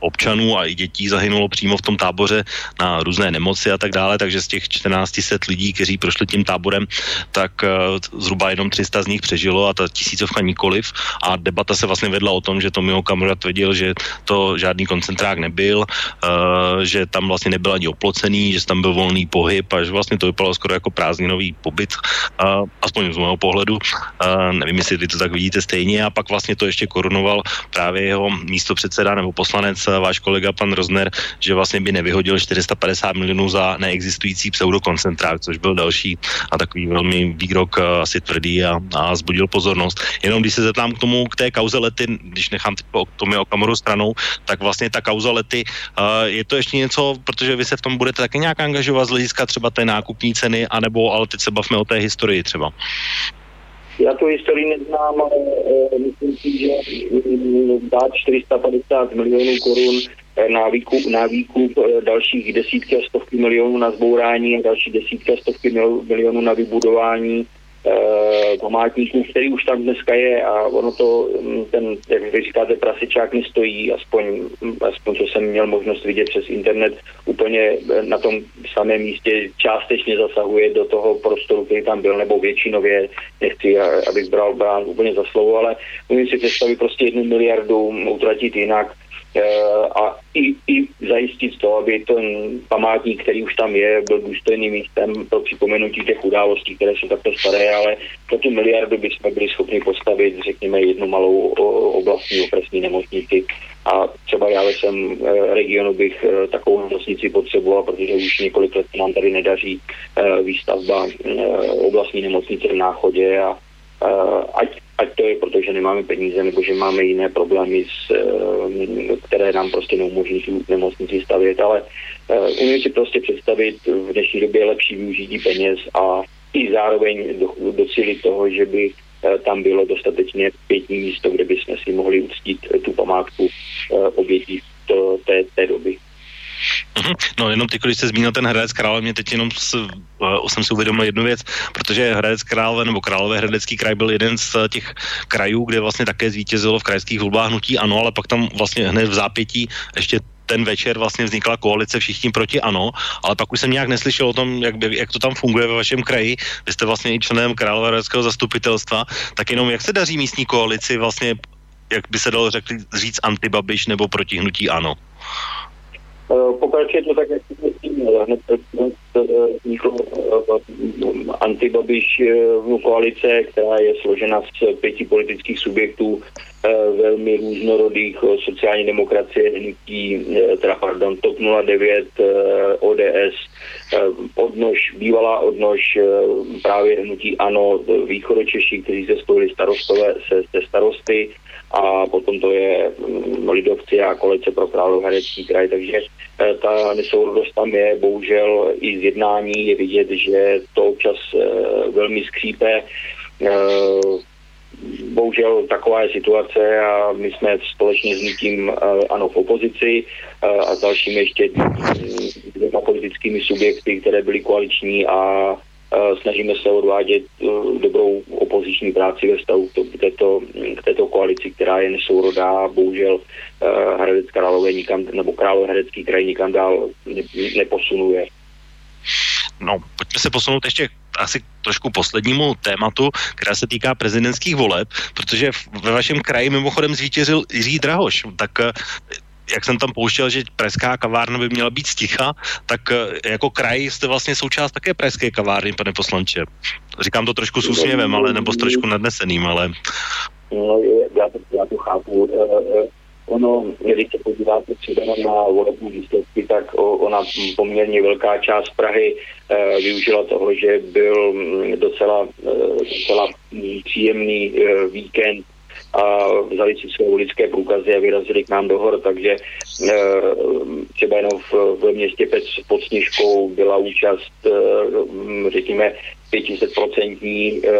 občanů a i dětí zahynulo přímo v tom táboře na různé nemoci a tak dále, takže z těch 1400 lidí, kteří prošli tím táborem, tak uh, zhruba jenom 300 z nich přežilo a ta tisícovka nikoliv a debata se vlastně vedla o tom, že Tomio Kamura tvrdil, že to žádný koncentrák nebyl, uh, že tam vlastně nebyl ani oplocený, že tam byl volný pohyb a že vlastně to vypadalo skoro jako prázdninový pobyt, uh, aspoň z mého pohledu. Nevím, jestli vy to tak vidíte stejně a pak vlastně to ještě korunoval právě jeho místo předseda nebo poslanec váš kolega pan Rozner, že vlastně by nevyhodil 450 milionů za neexistující pseudokoncentrák, což byl další a takový velmi výrok eh, asi tvrdý a, a zbudil pozornost. Jenom když se zeptám k tomu, k té kauze lety, když nechám teď o tom Okamoru stranou, tak vlastně ta kauza lety, uh, je to ještě něco, protože vy se v tom budete taky nějak angažovat z hlediska třeba té nákupní ceny, anebo, ale teď se bavíme o té historii třeba. Já tu historii neznám, ale e, myslím si, že dát 450 milionů korun eh, na výkup, na výkup dalších desítky a stovky milionů na zbourání a další desítky a stovky milionů na vybudování Eh, památníků, který už tam dneska je a ono to, mm, ten, jak vy říkáte, prasičák nestojí, aspoň, aspoň co jsem měl možnost vidět přes internet, úplně eh, na tom samém místě částečně zasahuje do toho prostoru, který tam byl, nebo většinově, nechci, abych bral brán úplně za slovo, ale umím si představit prostě jednu miliardu utratit jinak, a i, i zajistit to, aby ten památník, který už tam je, byl důstojným místem pro připomenutí těch událostí, které jsou takto staré, ale pro tu miliardu bychom byli schopni postavit, řekněme, jednu malou oblastní okresní nemocnici. A třeba já ve svém regionu bych takovou nemocnici potřeboval, protože už několik let nám tady nedaří výstavba oblastní nemocnice v Náchodě a ať, ať to je proto, že nemáme peníze nebo že máme jiné problémy, s, eh, které nám prostě neumožní nemocnici stavět, ale uh, umím si prostě představit v dnešní době lepší využití peněz a i zároveň do, docílit toho, že by uh, tam bylo dostatečně pětní místo, kde bychom si mohli uctít tu památku obětí té, té doby. Mhm. No jenom ty, když jste zmínil ten Hradec Králové, mě teď jenom s, uh, jsem si uvědomil jednu věc, protože Hradec Králové nebo Králové Hradecký kraj byl jeden z těch krajů, kde vlastně také zvítězilo v krajských volbách hnutí ano, ale pak tam vlastně hned v zápětí ještě ten večer vlastně vznikla koalice všichni proti ano, ale pak už jsem nějak neslyšel o tom, jak, jak to tam funguje ve vašem kraji. Vy jste vlastně i členem Královéhradeckého zastupitelstva, tak jenom jak se daří místní koalici vlastně, jak by se dalo řekli, říct antibabiš nebo proti hnutí ano? Eh, pokračuje to tak, jak hned vzniklo antibabiš koalice, která je složena z pěti politických subjektů eh, velmi různorodých sociální demokracie, hnutí, eh, teda pardon, TOP 09, ODS, odnož, bývalá odnož právě hnutí ANO, východočeši, kteří se spojili starostové se, se starosty, a potom to je mm, Lidovci a kolece pro Královéhradecký kraj, takže eh, ta nesourodost tam je, bohužel i z jednání je vidět, že to občas eh, velmi skřípe. Eh, bohužel taková je situace a my jsme společně s nutím ano v opozici a s dalšími ještě dvěma politickými subjekty, které byly koaliční a snažíme se odvádět e, dobrou opoziční práci ve stavu k této, k této koalici, která je nesourodá. Bohužel e, Hradec Králové nikam, nebo Králové Hradecký kraj nikam dál ne, neposunuje. No, pojďme se posunout ještě asi trošku poslednímu tématu, která se týká prezidentských voleb, protože ve vašem kraji mimochodem zvítězil Jiří Drahoš. Tak jak jsem tam pouštěl, že pražská kavárna by měla být sticha, tak eh, jako kraj jste vlastně součást také pražské kavárny, pane poslanče. Říkám to trošku s úsměvem, ale nebo s trošku nadneseným, ale... No, já to, já to chápu. Eh, eh, ono, když se podíváte třeba na volební výsledky, tak ona poměrně velká část Prahy využila toho, že byl mm, docela, docela příjemný víkend a vzali si své ulické průkazy a vyrazili k nám do hor, takže e, třeba jenom v, v městě Pec pod Sněžkou byla účast, e, řekněme, 500% e,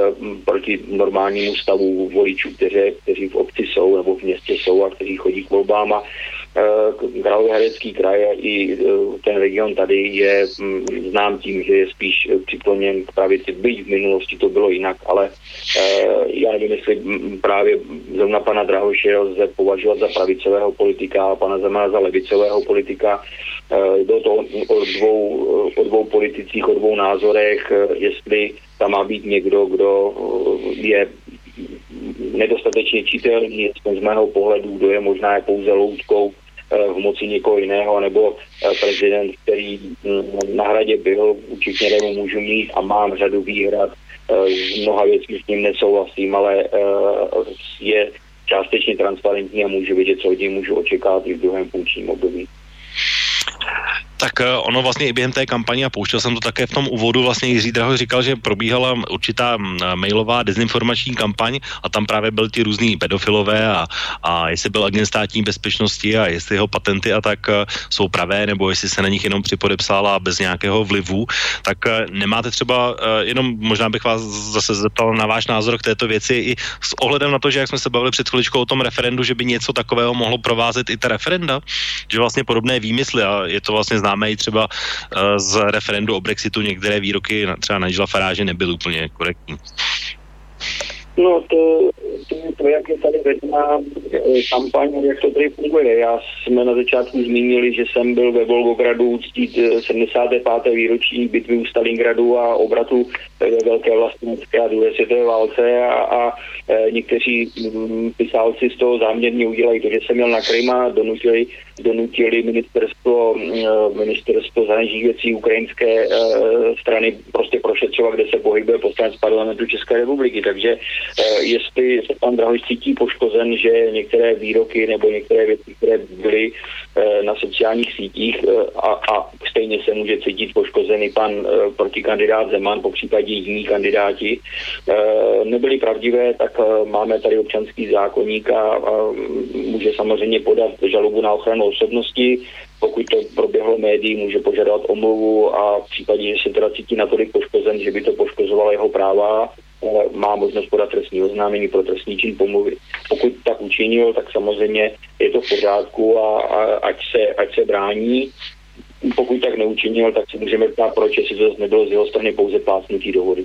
proti normálnímu stavu voličů, kteří, v obci jsou nebo v městě jsou a kteří chodí k volbám a Královéhradecký kraj a i eh, ten region tady je mm, znám tím, že je spíš eh, přikloněn k pravici, byť v minulosti to bylo jinak, ale já nevím, jestli právě zrovna pana Drahoše lze považovat za pravicového politika a pana Zemana za levicového politika. Bylo to o dvou, o dvou politicích, o dvou názorech, jestli tam má být někdo, kdo je nedostatečně čitelný, z mého pohledu, kdo je možná pouze loutkou Eh, v moci někoho jiného, nebo eh, prezident, který mm, na hradě byl, určitě kterému můžu mít a mám řadu výhrad, eh, mnoha věcí s ním nesouhlasím, ale je částečně transparentní a můžu vědět, co od něj můžu očekávat i v druhém funkčním období tak eh, ono vlastně i během té kampaně, a pouštěl jsem to také v tom úvodu, vlastně Jiří Draho říkal, že probíhala určitá mm, mailová dezinformační kampaň a tam právě byly ty různý pedofilové a, a jestli byl agent státní bezpečnosti a jestli jeho patenty a tak eh, jsou pravé, nebo jestli se na nich jenom připodepsala bez nějakého vlivu, tak eh, nemáte třeba, jenom možná bych vás zase zeptal na váš názor k této věci i s ohledem na to, že jak jsme se bavili před chviličkou o tom referendu, že by něco takového mohlo provázet i ta referenda, že vlastně podobné výmysly a je to vlastně známé i třeba uh, z referendu o Brexitu některé výroky třeba Nigela Faráže nebyly úplně korektní. No to, to to, jak je tady vedená eh, kampaň, jak to tady funguje. Já jsme na začátku zmínili, že jsem byl ve Volgogradu uctít 75. Eh, výročí bitvy u Stalingradu a obratu ve velké vlastenecké a druhé světové válce a, a e, někteří m, pisálci z toho záměrně udělají to, že jsem měl na Krym a donutili, donutili ministerstvo, e, ministerstvo zahraničních věcí ukrajinské e, strany prostě prošetřovat, kde se pohybuje poslanec parlamentu České republiky. Takže e, jestli se pan Drahoš cítí poškozen, že některé výroky nebo některé věci, které byly e, na sociálních sítích e, a, a stejně se může cítit poškozený pan e, protikandidát Zeman, po případě jiní kandidáti, nebyly pravdivé, tak máme tady občanský zákonník a může samozřejmě podat žalobu na ochranu osobnosti, pokud to proběhlo médií, může požadovat omluvu a v případě, že se teda cítí natolik poškozen, že by to poškozovalo jeho práva, má možnost podat trestní oznámení pro trestní čin pomluvy. Pokud tak učinil, tak samozřejmě je to v pořádku a, a ať, se, ať se brání. Pokud tak neučinil, tak si můžeme ptát, proč, jestli to nebylo z jeho strany pouze pásnutí dohody.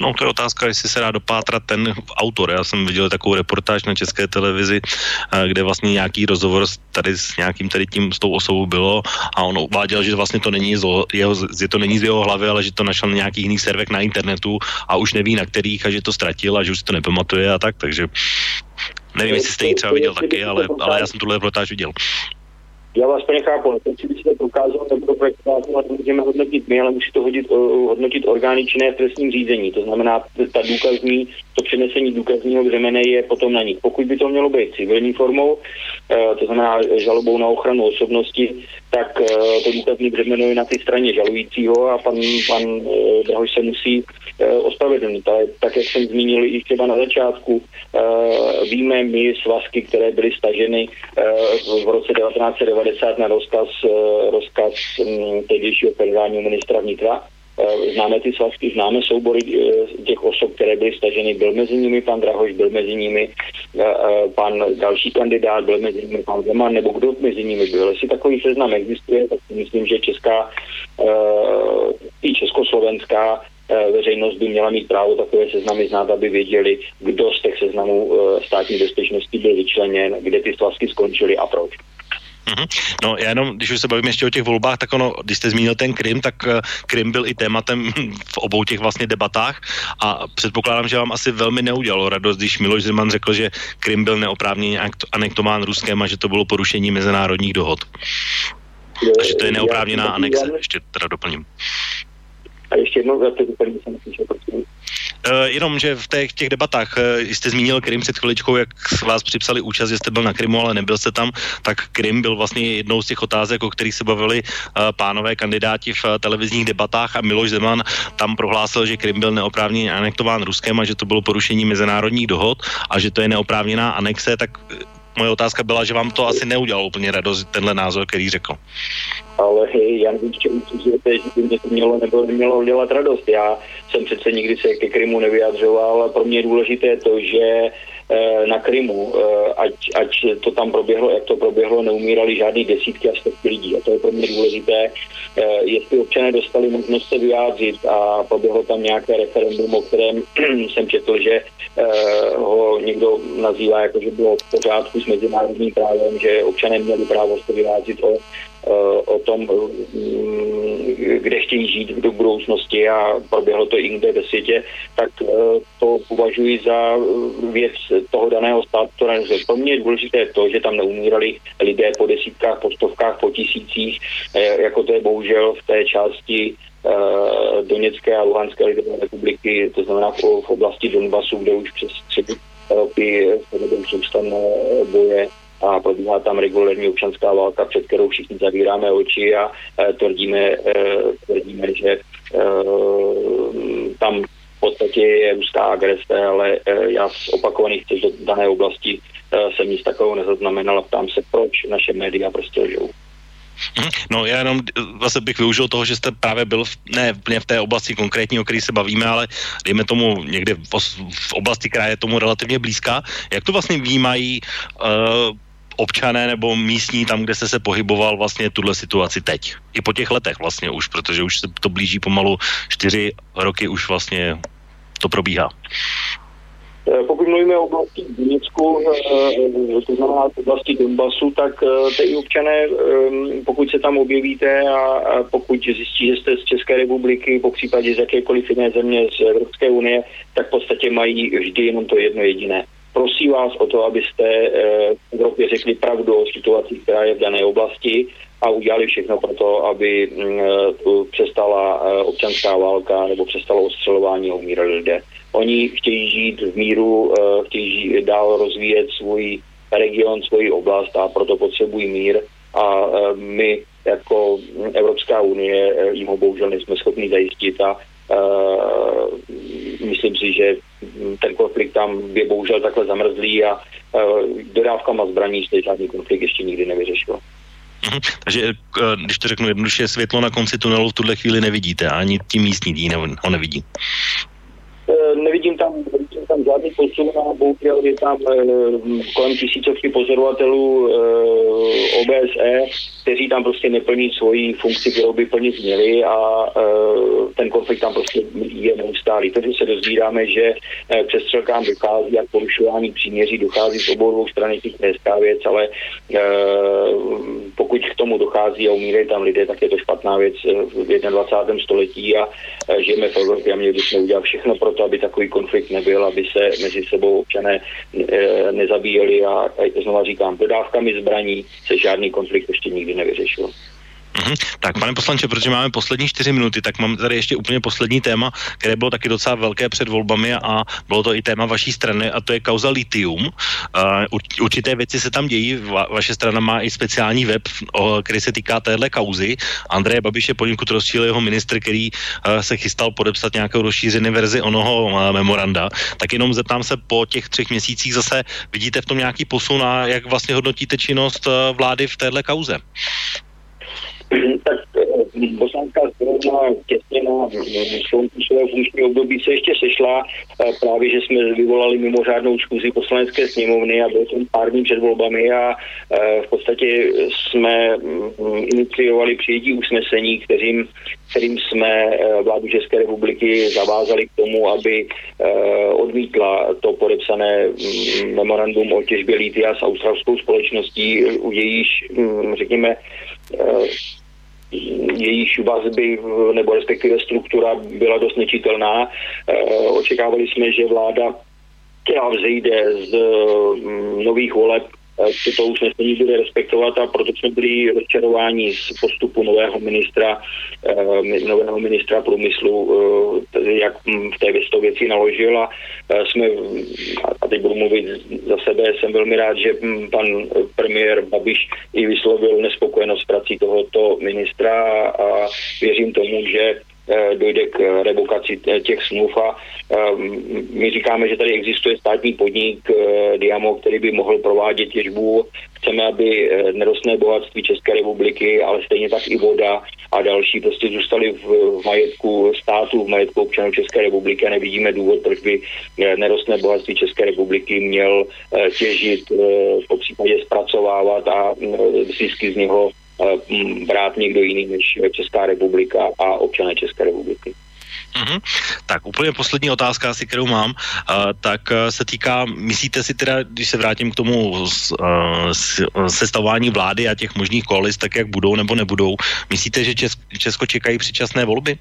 No to je otázka, jestli se dá dopátrat ten autor. Já jsem viděl takovou reportáž na české televizi, eh, kde vlastně nějaký rozhovor tady s nějakým tady tím, s tou osobou bylo a on uváděl, že vlastně to není z jeho, že to není z jeho hlavy, ale že to našel na nějakých jiných servech na internetu a už neví na kterých a že to ztratil a že už si to nepamatuje a tak, takže nevím, jestli jste ji třeba viděl taky, ale, ale já jsem tuhle reportáž viděl. Já vás plně chápu, si by se prokázalo nebo prokázalo, můžeme hodnotit my, ale musí to hodit, uh, hodnotit orgány činné v trestním řízení. To znamená, ta důkazní, to přenesení důkazního břemene je potom na nich. Pokud by to mělo být civilní formou, to znamená žalobou na ochranu osobnosti, tak uh, to důkazní břemeno je na té straně žalujícího a pan, pan Drahoš se musí ospravedlnit. Tak, tak, jak jsem zmínil i třeba na začátku, víme my svazky, které byly staženy v roce 1990 90 na rozkaz, eh, rozkaz mm, tehdejšího federálního ministra vnitra. Eh, známe ty svazky, známe soubory eh, těch osob, které byly staženy. Byl mezi nimi pan Drahoš, byl mezi nimi pan další kandidát, byl mezi nimi pan Zeman, nebo kdo mezi nimi byl. Jestli takový seznam existuje, tak si myslím, že česká i československá veřejnost by měla mít právo takové seznamy znát, aby věděli, kdo z těch seznamů státní bezpečnosti byl vyčleněn, kde ty svazky skončily a proč. Mm-hmm. No já jenom, když už se bavím ještě o těch volbách, tak ono, když jste zmínil ten Krym, tak uh, Krym byl i tématem v obou těch vlastně debatách a předpokládám, že vám asi velmi neudělalo radost, když Miloš Zeman řekl, že Krym byl neoprávněně anektován Ruskem a že to bylo porušení mezinárodních dohod. A že to je neoprávněná anexe, ještě teda doplním. A ještě jednou, já to doplním, jsem slyšel, jenom, že v těch, těch debatách, uh, jste zmínil Krym před chviličkou, jak vás připsali účast, že jste byl na Krymu, ale nebyl jste tam, tak Krym byl vlastně jednou z těch otázek, o kterých se bavili uh, pánové kandidáti v televizních debatách a Miloš Zeman tam prohlásil, že Krym byl neoprávněně anektován Ruskem a že to bylo porušení mezinárodních dohod a že to je neoprávněná anexe, tak moje otázka byla, že vám to asi neudělalo úplně radost, tenhle názor, který řekl. Ale hej, já nevím, že by mě to mělo nebo nemělo dělat radost. Já jsem přece nikdy se ke Krymu nevyjadřoval, ale pro mě je důležité to, že na Krymu, eh, ať, ať to tam proběhlo, jak to proběhlo, neumírali žádný desítky a stovky lidí. A to je pro mě důležité. Eh, jestli občané dostali možnost se vyjádřit a proběhlo tam nějaké referendum, o kterém jsem četl, že ho někdo nazývá jako, že bylo v pořádku s mezinárodním právem, že občané měli právo se vyjádřit o o tom, kde chtějí žít do budoucnosti a proběhlo to i jinde ve světě, tak to považuji za věc toho daného státu. To Pro mě je důležité to, že tam neumírali lidé po desítkách, po stovkách, po tisících, eh, jako to je bohužel v té části Doněcké a Luhanské lidové republiky, to znamená v, oblasti Donbasu, kde už přes tři roky se boje a probíhá tam regulární občanská válka, před kterou všichni zavíráme oči a uh, tvrdíme, uh, tvrdíme, že uh, tam podstatě je ruská agrese, ale já z opakovaných do dané oblasti jsem nic takového nezaznamenal ptám se, proč naše média prostě lžou. Mhm. No já jenom zase bych využil toho, že jste právě byl v, ne úplně v té oblasti konkrétní, o které se bavíme, ale dejme tomu někde v, v oblasti, která je tomu relativně blízká. Jak to vlastně vnímají uh, občané nebo místní tam, kde jste se pohyboval vlastně tuhle situaci teď? I po těch letech vlastně už, protože už se to blíží pomalu čtyři roky už vlastně to probíhá. Eh, pokud mluvíme o oblasti v Německu, eh, to znamená oblasti Donbasu, tak ty občané, pokud se tam objevíte a pokud zjistí, že jste z České republiky, po případě z jakékoliv jiné země z Evropské unie, tak v podstatě mají vždy jenom to jedno jediné. Prosím vás o to, abyste v Evropě řekli pravdu o situaci, která je v dané oblasti a udělali všechno pro to, aby mm, přestala občanská válka nebo přestalo ostřelování a umírali lidé. Oni chtějí žít v míru, eh, chtějí dál rozvíjet svůj region, svoji oblast a proto potřebují mír a eh, my jako Evropská unie eh, jim ho bohužel nejsme schopni zajistit a myslím si, že ten konflikt tam je bohužel takhle zamrzlý a dodávkama zbraní se žádný konflikt ještě nikdy nevyřešil. Mhm. Takže když to řeknu jednoduše, světlo na konci tunelu v tuhle chvíli nevidíte, ani ti místní ho nevidí. Eh, nevidím tam, tam žádný posun a bohužel je tam eh, kolem tisícovky pozorovatelů eh, OBSE, kteří tam prostě neplní svoji funkci, kterou by plnit měli a ten konflikt tam prostě je neustálý. Takže se dozvídáme, že k přestřelkám dochází a k porušování příměří dochází z obou dvou stran, je věc, ale pokud k tomu dochází a umírají tam lidé, tak je to špatná věc v 21. století a žijeme v Evropě a měli bychom udělat všechno pro to, aby takový konflikt nebyl, aby se mezi sebou občané e, nezabíjeli a, a znova říkám, dodávkami zbraní se žádný konflikt ještě nikdy nevyřešil. Mm-hmm. Tak, pane poslanče, protože máme poslední čtyři minuty, tak mám tady ještě úplně poslední téma, které bylo taky docela velké před volbami a bylo to i téma vaší strany a to je kauza litium. Uh, určité věci se tam dějí, Va- vaše strana má i speciální web, o, který se týká téhle kauzy. Andreje Babiše poněkud rozčíl jeho ministr, který uh, se chystal podepsat nějakou rozšířené verzi onoho uh, memoranda. Tak jenom zeptám se po těch třech měsících zase, vidíte v tom nějaký posun a jak vlastně hodnotíte činnost uh, vlády v téhle kauze? Tak eh, poslanská sněmovna těsně na skončení svého funkčního období se ještě sešla eh, právě, že jsme vyvolali mimořádnou schůzi poslanecké sněmovny a bylo to pár dní před volbami a eh, v podstatě jsme mm, iniciovali přijetí usnesení, kterým, kterým jsme vládu České republiky zavázali k tomu, aby odmítla to podepsané mm, memorandum o těžbě lítia s australskou společností, u jejíž, mm, řekněme, jejíž vazby nebo respektive struktura byla dost nečitelná. Eh, očekávali jsme, že vláda která vzejde z mm, nových voleb toto usnesení bude respektovat a proto jsme byli rozčarováni z postupu nového ministra, eh, nového ministra průmyslu, eh, jak v té věci naložil a eh, jsme, a teď budu mluvit za sebe, jsem velmi rád, že pan premiér Babiš i vyslovil nespokojenost prací tohoto ministra a věřím tomu, že Eh, dojde k eh, revokaci těch smluv a eh, my říkáme, že tady existuje státní podnik Diamo, který by mohl provádět těžbu. Chceme, aby nerostné bohatství České republiky, ale stejně tak i voda a další prostě zůstaly v majetku státu, v majetku občanů České republiky a nevidíme důvod, proč by nerostné bohatství České republiky měl těžit, po případě zpracovávat a zisky z něho Mm, brát někdo jiný než Česká republika a občané České republiky. Mm-hmm. Tak úplně poslední otázka asi, kterou mám, uh, tak uh, se týká, myslíte si teda, když se vrátím k tomu uh, sestavování vlády a těch možných koalic, tak jak budou nebo nebudou, myslíte, že Česko, Česko čekají předčasné volby?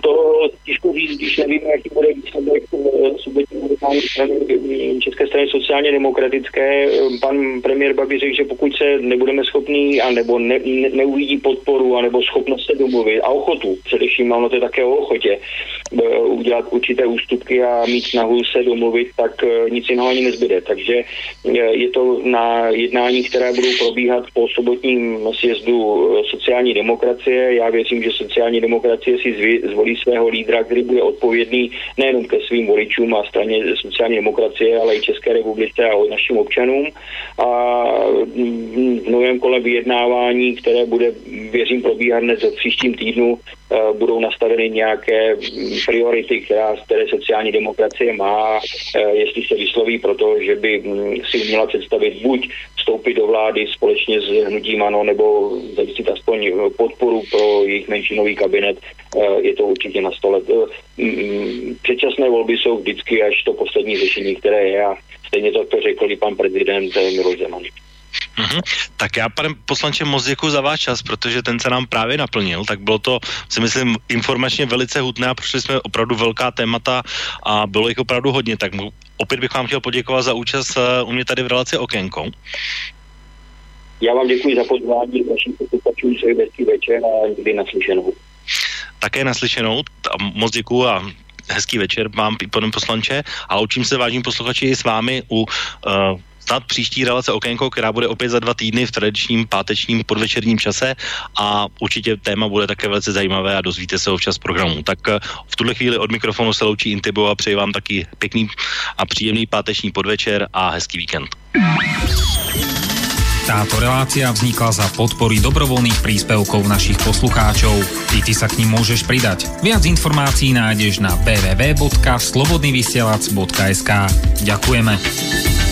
To těžko říct, když nevíme, jaký bude výsledek eh, subjektivní strany hm, České strany sociálně demokratické. Pan premiér Babi řekl, že pokud se nebudeme schopní a nebo ne, ne, neuvidí podporu a nebo schopnost se domluvit a ochotu, především ono to je také o ochotě, eh, udělat určité ústupky a mít snahu se domluvit, tak eh, nic jiného ani nezbyde. Takže je to na jednání, které budou probíhat po sobotním sjezdu sociální demokracie. Já věřím, že sociální demokracie si si zvolí svého lídra, který bude odpovědný nejenom ke svým voličům a straně sociální demokracie, ale i České republice a našim občanům. A v novém kole vyjednávání, které bude, věřím, probíhat hned v příštím týdnu, eh, budou nastaveny nějaké priority, která, které sociální demokracie má, eh, jestli se vysloví proto, že by hm, si měla představit buď vstoupit do vlády společně s hnutím ANO nebo zajistit aspoň podporu pro jejich menšinový kabinet, je to určitě na stole. Předčasné volby jsou vždycky až to poslední řešení, které je a stejně to, to řekl i pan prezident Miloš Zeman. Mm-hmm. Tak já, pane poslanče, moc děkuji za váš čas, protože ten se nám právě naplnil, tak bylo to, si myslím, informačně velice hutné a prošli jsme opravdu velká témata a bylo jich opravdu hodně, tak opět bych vám chtěl poděkovat za účast eh, u mě tady v relaci Okénko. Já vám děkuji za pozvání, posluchačům přeji hezký večer a někdy naslyšenou. Také naslyšenou, moc děkuji a hezký večer vám, pane poslanče, a učím se, vážní posluchači, s vámi u uh, snad příští relace Okénko, která bude opět za dva týdny v tradičním pátečním podvečerním čase a určitě téma bude také velice zajímavé a dozvíte se ho včas programu. Tak eh, v tuhle chvíli od mikrofonu se loučí Intibo a přeji vám taky pěkný a příjemný páteční podvečer a hezký víkend. Táto relácia vznikla za podpory dobrovoľných príspevkov našich poslucháčov. I ty sa k ním môžeš pridať. Viac informácií nájdeš na www.slobodnyvysielac.sk Ďakujeme.